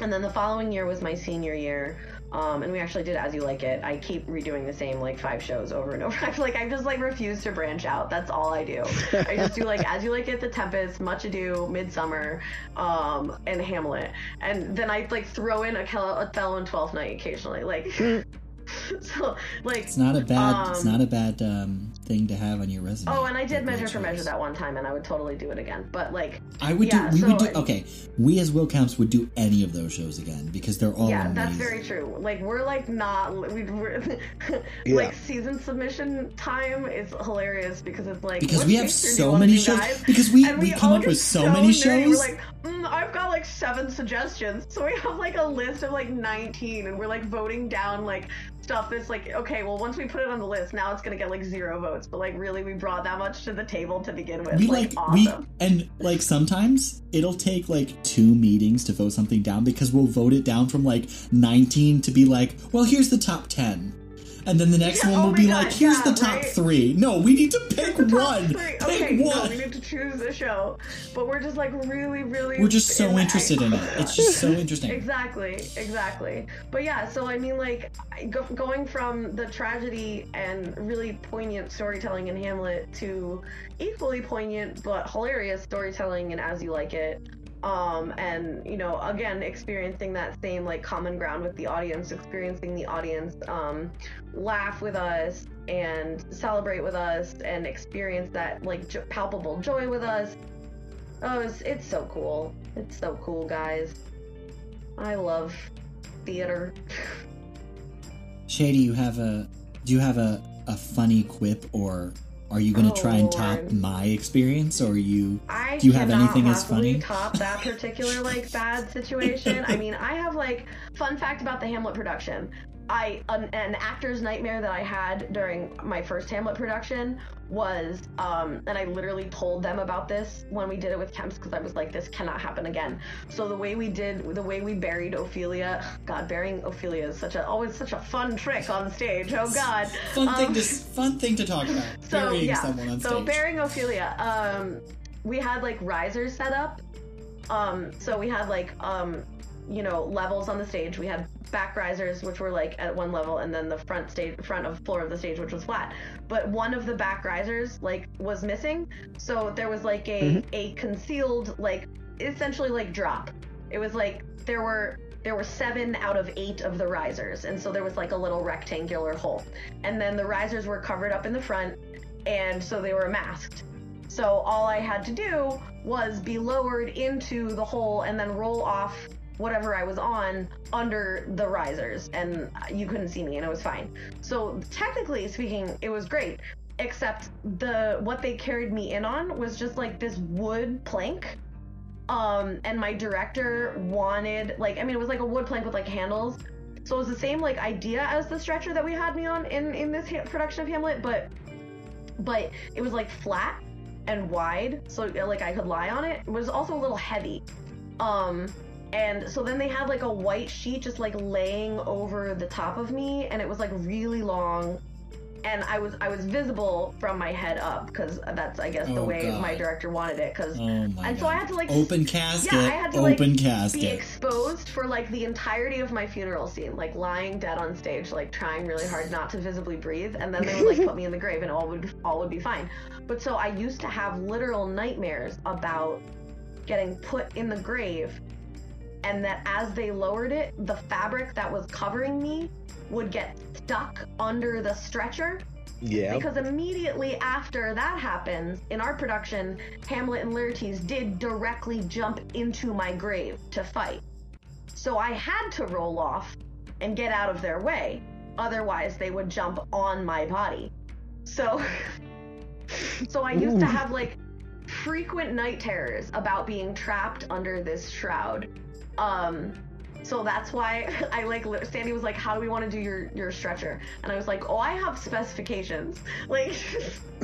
[SPEAKER 4] and then the following year was my senior year Um, and we actually did As You Like It. I keep redoing the same like five shows over and over. I feel like I just like refuse to branch out. That's all I do. I just do like As You Like It, The Tempest, Much Ado, Midsummer, um, and Hamlet. And then I like throw in Othello, Othello and Twelfth Night occasionally. Like, so like
[SPEAKER 3] It's not a bad. it's
[SPEAKER 4] Um,
[SPEAKER 3] not a bad um, thing to have on your resume.
[SPEAKER 4] Oh, and I did measure for measure that one time, and I would totally do it again. But like,
[SPEAKER 3] I would
[SPEAKER 4] Yeah,
[SPEAKER 3] do. We would do. Okay, we as Will Kempe's would do any of those shows again because they're all
[SPEAKER 4] yeah,
[SPEAKER 3] amazing.
[SPEAKER 4] that's very true. Like, we're like not we, we're
[SPEAKER 5] Yeah.
[SPEAKER 4] like season submission time is hilarious because it's like
[SPEAKER 3] Because we have so many shows-
[SPEAKER 4] guys?
[SPEAKER 3] because we-
[SPEAKER 4] And
[SPEAKER 3] we come up with so many
[SPEAKER 4] nerdy. We're
[SPEAKER 3] shows.
[SPEAKER 4] like, mm, I've got like seven suggestions, so we have like a list of like nineteen, and we're like voting down like stuff that's like okay, well once we put it on the list, now it's gonna get like zero votes, but like really we brought that much to the table to begin with.
[SPEAKER 3] we
[SPEAKER 4] like,
[SPEAKER 3] like we and like sometimes it'll take like two meetings to vote something down because we'll vote it down from like 19 to be like well here's the top 10 and then the next
[SPEAKER 4] Yeah,
[SPEAKER 3] one
[SPEAKER 4] oh
[SPEAKER 3] will
[SPEAKER 4] my
[SPEAKER 3] be
[SPEAKER 4] God,
[SPEAKER 3] like here's
[SPEAKER 4] yeah,
[SPEAKER 3] the top
[SPEAKER 4] right?
[SPEAKER 3] three no we need to pick one
[SPEAKER 4] three.
[SPEAKER 3] pick
[SPEAKER 4] Okay, no,
[SPEAKER 3] one
[SPEAKER 4] we need to choose a show, but we're just like really, really.
[SPEAKER 3] we're just so
[SPEAKER 4] in-
[SPEAKER 3] interested in it it's just so interesting
[SPEAKER 4] Exactly, exactly. But yeah, so I mean, like, go, going from the tragedy and really poignant storytelling in Hamlet to equally poignant but hilarious storytelling in As You Like It. Um, and you know, again, experiencing that same like common ground with the audience, experiencing the audience um, laugh with us and celebrate with us, and experience that like jo- palpable joy with us. Oh, it's, it's so cool. It's so cool, guys. I love theater.
[SPEAKER 3] shady you have a do you have a, a funny quip or are you gonna
[SPEAKER 4] Oh,
[SPEAKER 3] try and top
[SPEAKER 4] Lord.
[SPEAKER 3] my experience or are you
[SPEAKER 4] I
[SPEAKER 3] Do you have anything as funny?
[SPEAKER 4] top that particular like bad situation. I mean, I have like fun fact about the Hamlet production. I an, an actor's nightmare that I had during my first Hamlet production was, um, and I literally told them about this when we did it with Kempe's because I was like, this cannot happen again. So the way we did, the way we buried Ophelia, God, burying Ophelia is such a always such a fun trick on stage. Oh God,
[SPEAKER 3] fun thing
[SPEAKER 4] Um,
[SPEAKER 3] to fun thing to talk about
[SPEAKER 4] so
[SPEAKER 3] burying
[SPEAKER 4] yeah
[SPEAKER 3] someone on
[SPEAKER 4] so
[SPEAKER 3] stage
[SPEAKER 4] burying ophelia um we had like risers set up um so we had like um you know levels on the stage. We had back risers which were like at one level and then the front stage front of floor of the stage which was flat. But one of the back risers like was missing. So there was like a mm-hmm. a concealed like essentially like drop. It was like there were there were seven out of eight of the risers. And so there was like a little rectangular hole. And then the risers were covered up in the front and so they were masked. So all i had to do was be lowered into the hole and then roll off whatever i was on under the risers and you couldn't see me and it was fine. So technically speaking it was great except the what they carried me in on was just like this wood plank. Um and my director wanted like i mean it was like a wood plank with like handles. So it was the same like idea as the stretcher that we had me on in in this ha- production of hamlet but but it was like flat and wide so like i could lie on it. It was also a little heavy. Um and so then they had like a white sheet just like laying over the top of me and it was like really long and i was i was visible from my head up because that's i guess the
[SPEAKER 3] Oh,
[SPEAKER 4] way
[SPEAKER 3] God.
[SPEAKER 4] my director wanted it because
[SPEAKER 3] Oh
[SPEAKER 4] And
[SPEAKER 3] god.
[SPEAKER 4] so I had to, like,
[SPEAKER 3] open casket.
[SPEAKER 4] yeah, I had to, like,
[SPEAKER 3] open
[SPEAKER 4] be exposed for like the entirety of my funeral scene, like lying dead on stage, like trying really hard not to visibly breathe, and then they would like put me in the grave, and all would all would be fine. But so I used to have literal nightmares about getting put in the grave, and that as they lowered it, the fabric that was covering me would get stuck under the stretcher
[SPEAKER 5] Yeah.
[SPEAKER 4] because immediately after that happens, in our production, Hamlet and Laertes did directly jump into my grave to fight. So I had to roll off and get out of their way. Otherwise, they would jump on my body. So, so I used to have like frequent night terrors about being trapped under this shroud. Um, so that's why I like Sandy was like, "How do we want to do your your stretcher?" And I was like, "Oh, I have specifications. Like,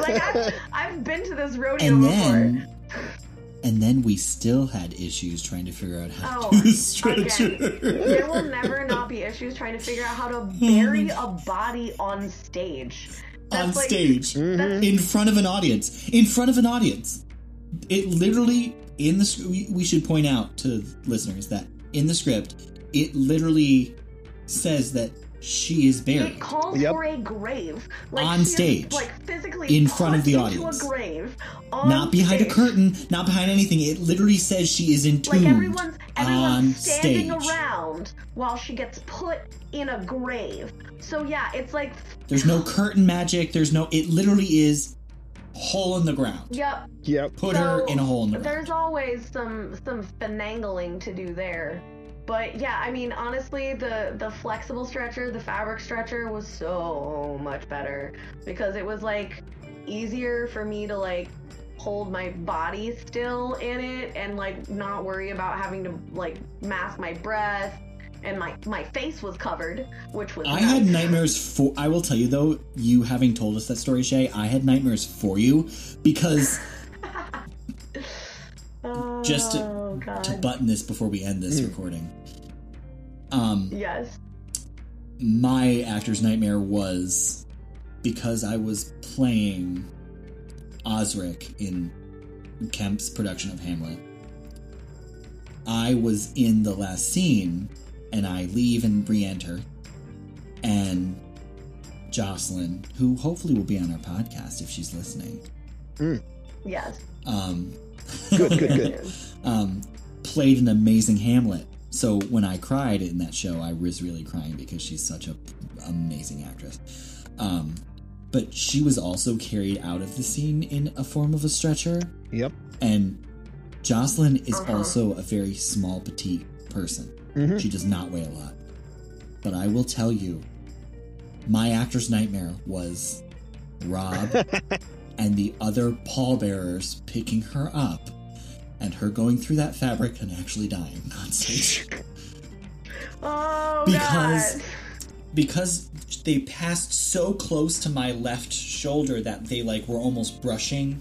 [SPEAKER 4] like I've, I've been to this rodeo
[SPEAKER 3] and
[SPEAKER 4] before."
[SPEAKER 3] then and then we still had issues trying to figure out how
[SPEAKER 4] Oh,
[SPEAKER 3] to do stretcher.
[SPEAKER 4] There will never not be issues trying to figure out how to bury a body on stage.
[SPEAKER 3] on
[SPEAKER 4] like-
[SPEAKER 3] stage
[SPEAKER 4] that's-
[SPEAKER 3] in front of an audience in front of an audience it literally in the sc- we, we should point out to listeners that in the script it literally says that she is buried.
[SPEAKER 4] It calls
[SPEAKER 5] Yep.
[SPEAKER 4] for a grave like
[SPEAKER 3] On
[SPEAKER 4] she is,
[SPEAKER 3] stage.
[SPEAKER 4] like physically
[SPEAKER 3] In front of the audience.
[SPEAKER 4] a grave, on
[SPEAKER 3] not behind
[SPEAKER 4] stage.
[SPEAKER 3] a curtain, not behind anything. It literally says she is entombed
[SPEAKER 4] Like everyone's
[SPEAKER 3] on
[SPEAKER 4] everyone's standing
[SPEAKER 3] stage.
[SPEAKER 4] around while she gets put in a grave. So yeah, it's like
[SPEAKER 3] There's no curtain magic. There's no. It literally is hole in the ground.
[SPEAKER 4] yep.
[SPEAKER 5] Yep.
[SPEAKER 3] Put her in a hole in the ground.
[SPEAKER 4] There's always some some finagling to do there. But yeah, I mean honestly the the flexible stretcher, the fabric stretcher was so much better because it was like easier for me to like hold my body still in it and like not worry about having to like mask my breath and my my face was covered, which was
[SPEAKER 3] I
[SPEAKER 4] nice.
[SPEAKER 3] had nightmares for. I will tell you though, you having told us that story, Shae, I had nightmares for you because
[SPEAKER 4] oh,
[SPEAKER 3] just to-
[SPEAKER 4] God.
[SPEAKER 3] to button this before we end this
[SPEAKER 5] Mm.
[SPEAKER 3] recording. Um,
[SPEAKER 4] yes.
[SPEAKER 3] my actor's nightmare was because I was playing Osric in Kempe's production of Hamlet. I was in the last scene and I leave and re enter. And Jocelyn, who hopefully will be on our podcast if she's listening,
[SPEAKER 4] Yes.
[SPEAKER 3] um,
[SPEAKER 5] Good, good, good.
[SPEAKER 3] um, played an amazing Hamlet. So when I cried in that show, I was really crying because she's such a amazing actress. Um, but she was also carried out of the scene in a form of a stretcher,
[SPEAKER 5] Yep.
[SPEAKER 3] and Jocelyn is
[SPEAKER 4] Uh-huh.
[SPEAKER 3] also a very small, petite person.
[SPEAKER 5] Mhm.
[SPEAKER 3] She does not weigh a lot. But I will tell you, my actor's nightmare was Rob and the other pallbearers picking her up and her going through that fabric and actually dying on stage.
[SPEAKER 4] Oh
[SPEAKER 3] Because-
[SPEAKER 4] God.
[SPEAKER 3] because they passed so close to my left shoulder that they like were almost brushing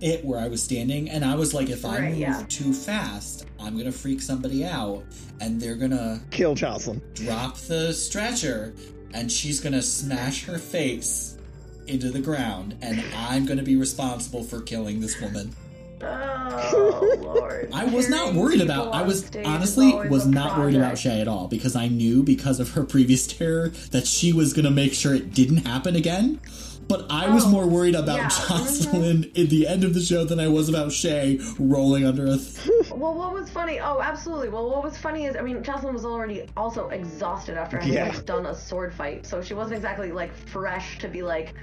[SPEAKER 3] it where I was standing and I was like if I
[SPEAKER 4] Right,
[SPEAKER 3] move
[SPEAKER 4] yeah.
[SPEAKER 3] too fast I'm going to freak somebody out and they're going to
[SPEAKER 5] Kill Jocelyn.
[SPEAKER 3] drop the stretcher and she's going to smash her face into the ground and I'm going to be responsible for killing this woman.
[SPEAKER 4] Oh Lord.
[SPEAKER 3] I was not worried about. I was honestly was
[SPEAKER 4] a
[SPEAKER 3] not worried about. Shae at all because I knew because of her previous terror that she was gonna make sure it didn't happen again. But I was
[SPEAKER 4] Oh,
[SPEAKER 3] more worried about
[SPEAKER 4] yeah,
[SPEAKER 3] Jocelyn at the end of the show than I was about Shae rolling under a. Th-
[SPEAKER 4] Well, what was funny? Oh, absolutely. Well, what was funny is, I mean, Jocelyn was already also exhausted after having
[SPEAKER 5] Yeah.
[SPEAKER 4] like, done a sword fight, so she wasn't exactly like fresh to be like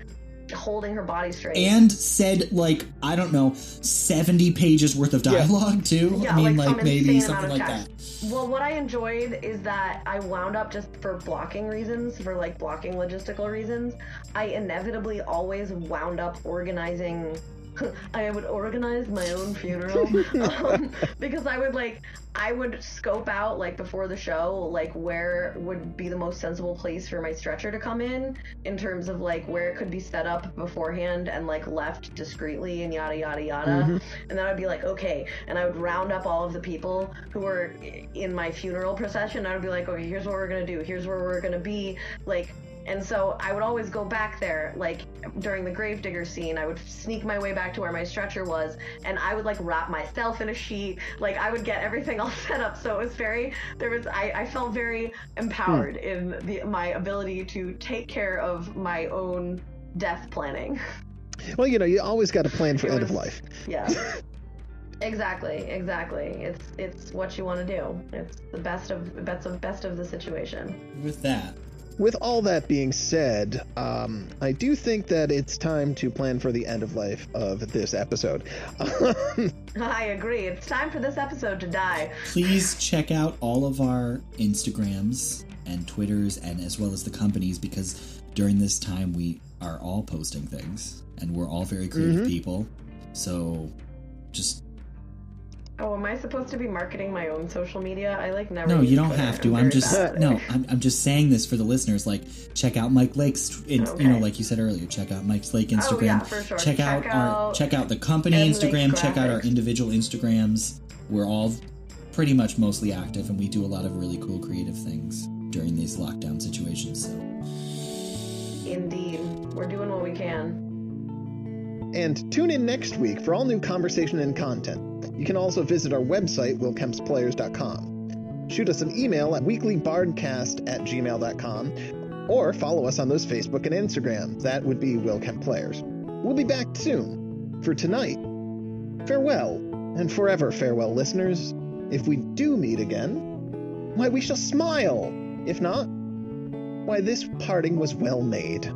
[SPEAKER 4] holding her body straight.
[SPEAKER 3] and said like I don't know seventy pages worth of
[SPEAKER 5] Yeah.
[SPEAKER 3] dialogue too.
[SPEAKER 4] Yeah,
[SPEAKER 3] I mean
[SPEAKER 4] like,
[SPEAKER 3] like, maybe something like that.
[SPEAKER 4] Well, what I enjoyed is that I wound up just for blocking reasons, for like blocking logistical reasons. I inevitably always wound up organizing. I would organize my own funeral um, because I would like I would scope out like before the show like where would be the most sensible place for my stretcher to come in in terms of like where it could be set up beforehand and like left discreetly and yada yada yada. And then I'd be like okay. And I would round up all of the people who were in my funeral procession. I would be like okay here's what we're gonna do. Here's where we're gonna be. Like and so I would always go back there, like during the gravedigger scene, I would sneak my way back to where my stretcher was, and I would like wrap myself in a sheet. Like I would get everything all set up, so it was very. There was I, I felt very empowered hmm. in the my ability to take care of my own death planning.
[SPEAKER 5] Well, you know, you always got a plan for
[SPEAKER 4] It
[SPEAKER 5] end
[SPEAKER 4] was-
[SPEAKER 5] of life.
[SPEAKER 4] Yeah. exactly, exactly. It's it's what you want to do. It's the best of best of best of the situation.
[SPEAKER 3] With that,
[SPEAKER 5] With all that being said, um, I do think that it's time to plan for the end of life of this episode.
[SPEAKER 4] I agree. It's time for this episode to die.
[SPEAKER 3] please check out all of our Instagrams and Twitters, and as well as the companies, because during this time we are all posting things, and we're all very creative
[SPEAKER 5] Mhm.
[SPEAKER 3] people. So, just
[SPEAKER 4] Oh, am I supposed to be marketing my own social media? I like never.
[SPEAKER 3] no, you don't
[SPEAKER 4] Twitter.
[SPEAKER 3] have to.
[SPEAKER 4] I'm
[SPEAKER 3] I'm just
[SPEAKER 4] bad
[SPEAKER 3] no, I'm, I'm just saying this for the listeners. Like, check out Mike Lake's, in, you know, like you said earlier. Check out Mike's Lake oh, Instagram.
[SPEAKER 4] Oh, yeah, for sure.
[SPEAKER 3] Check, out,
[SPEAKER 4] Check
[SPEAKER 3] our check out the company Instagram. Check out our individual Instagrams. We're all pretty much mostly active, and we do a lot of really cool creative things during these lockdown situations. So,
[SPEAKER 4] Indeed, we're doing what we can.
[SPEAKER 5] and tune in next week for all new conversation and content. You can also visit our website, willkempesplayers.com.
[SPEAKER 1] shoot us an email at weeklybardcast at gmail.com or follow us on those Facebook and Instagram. That would be Will Kempe Players. We'll be back soon. For tonight, farewell, and forever farewell, listeners. If we do meet again, why, we shall smile. If not, why, this parting was well made.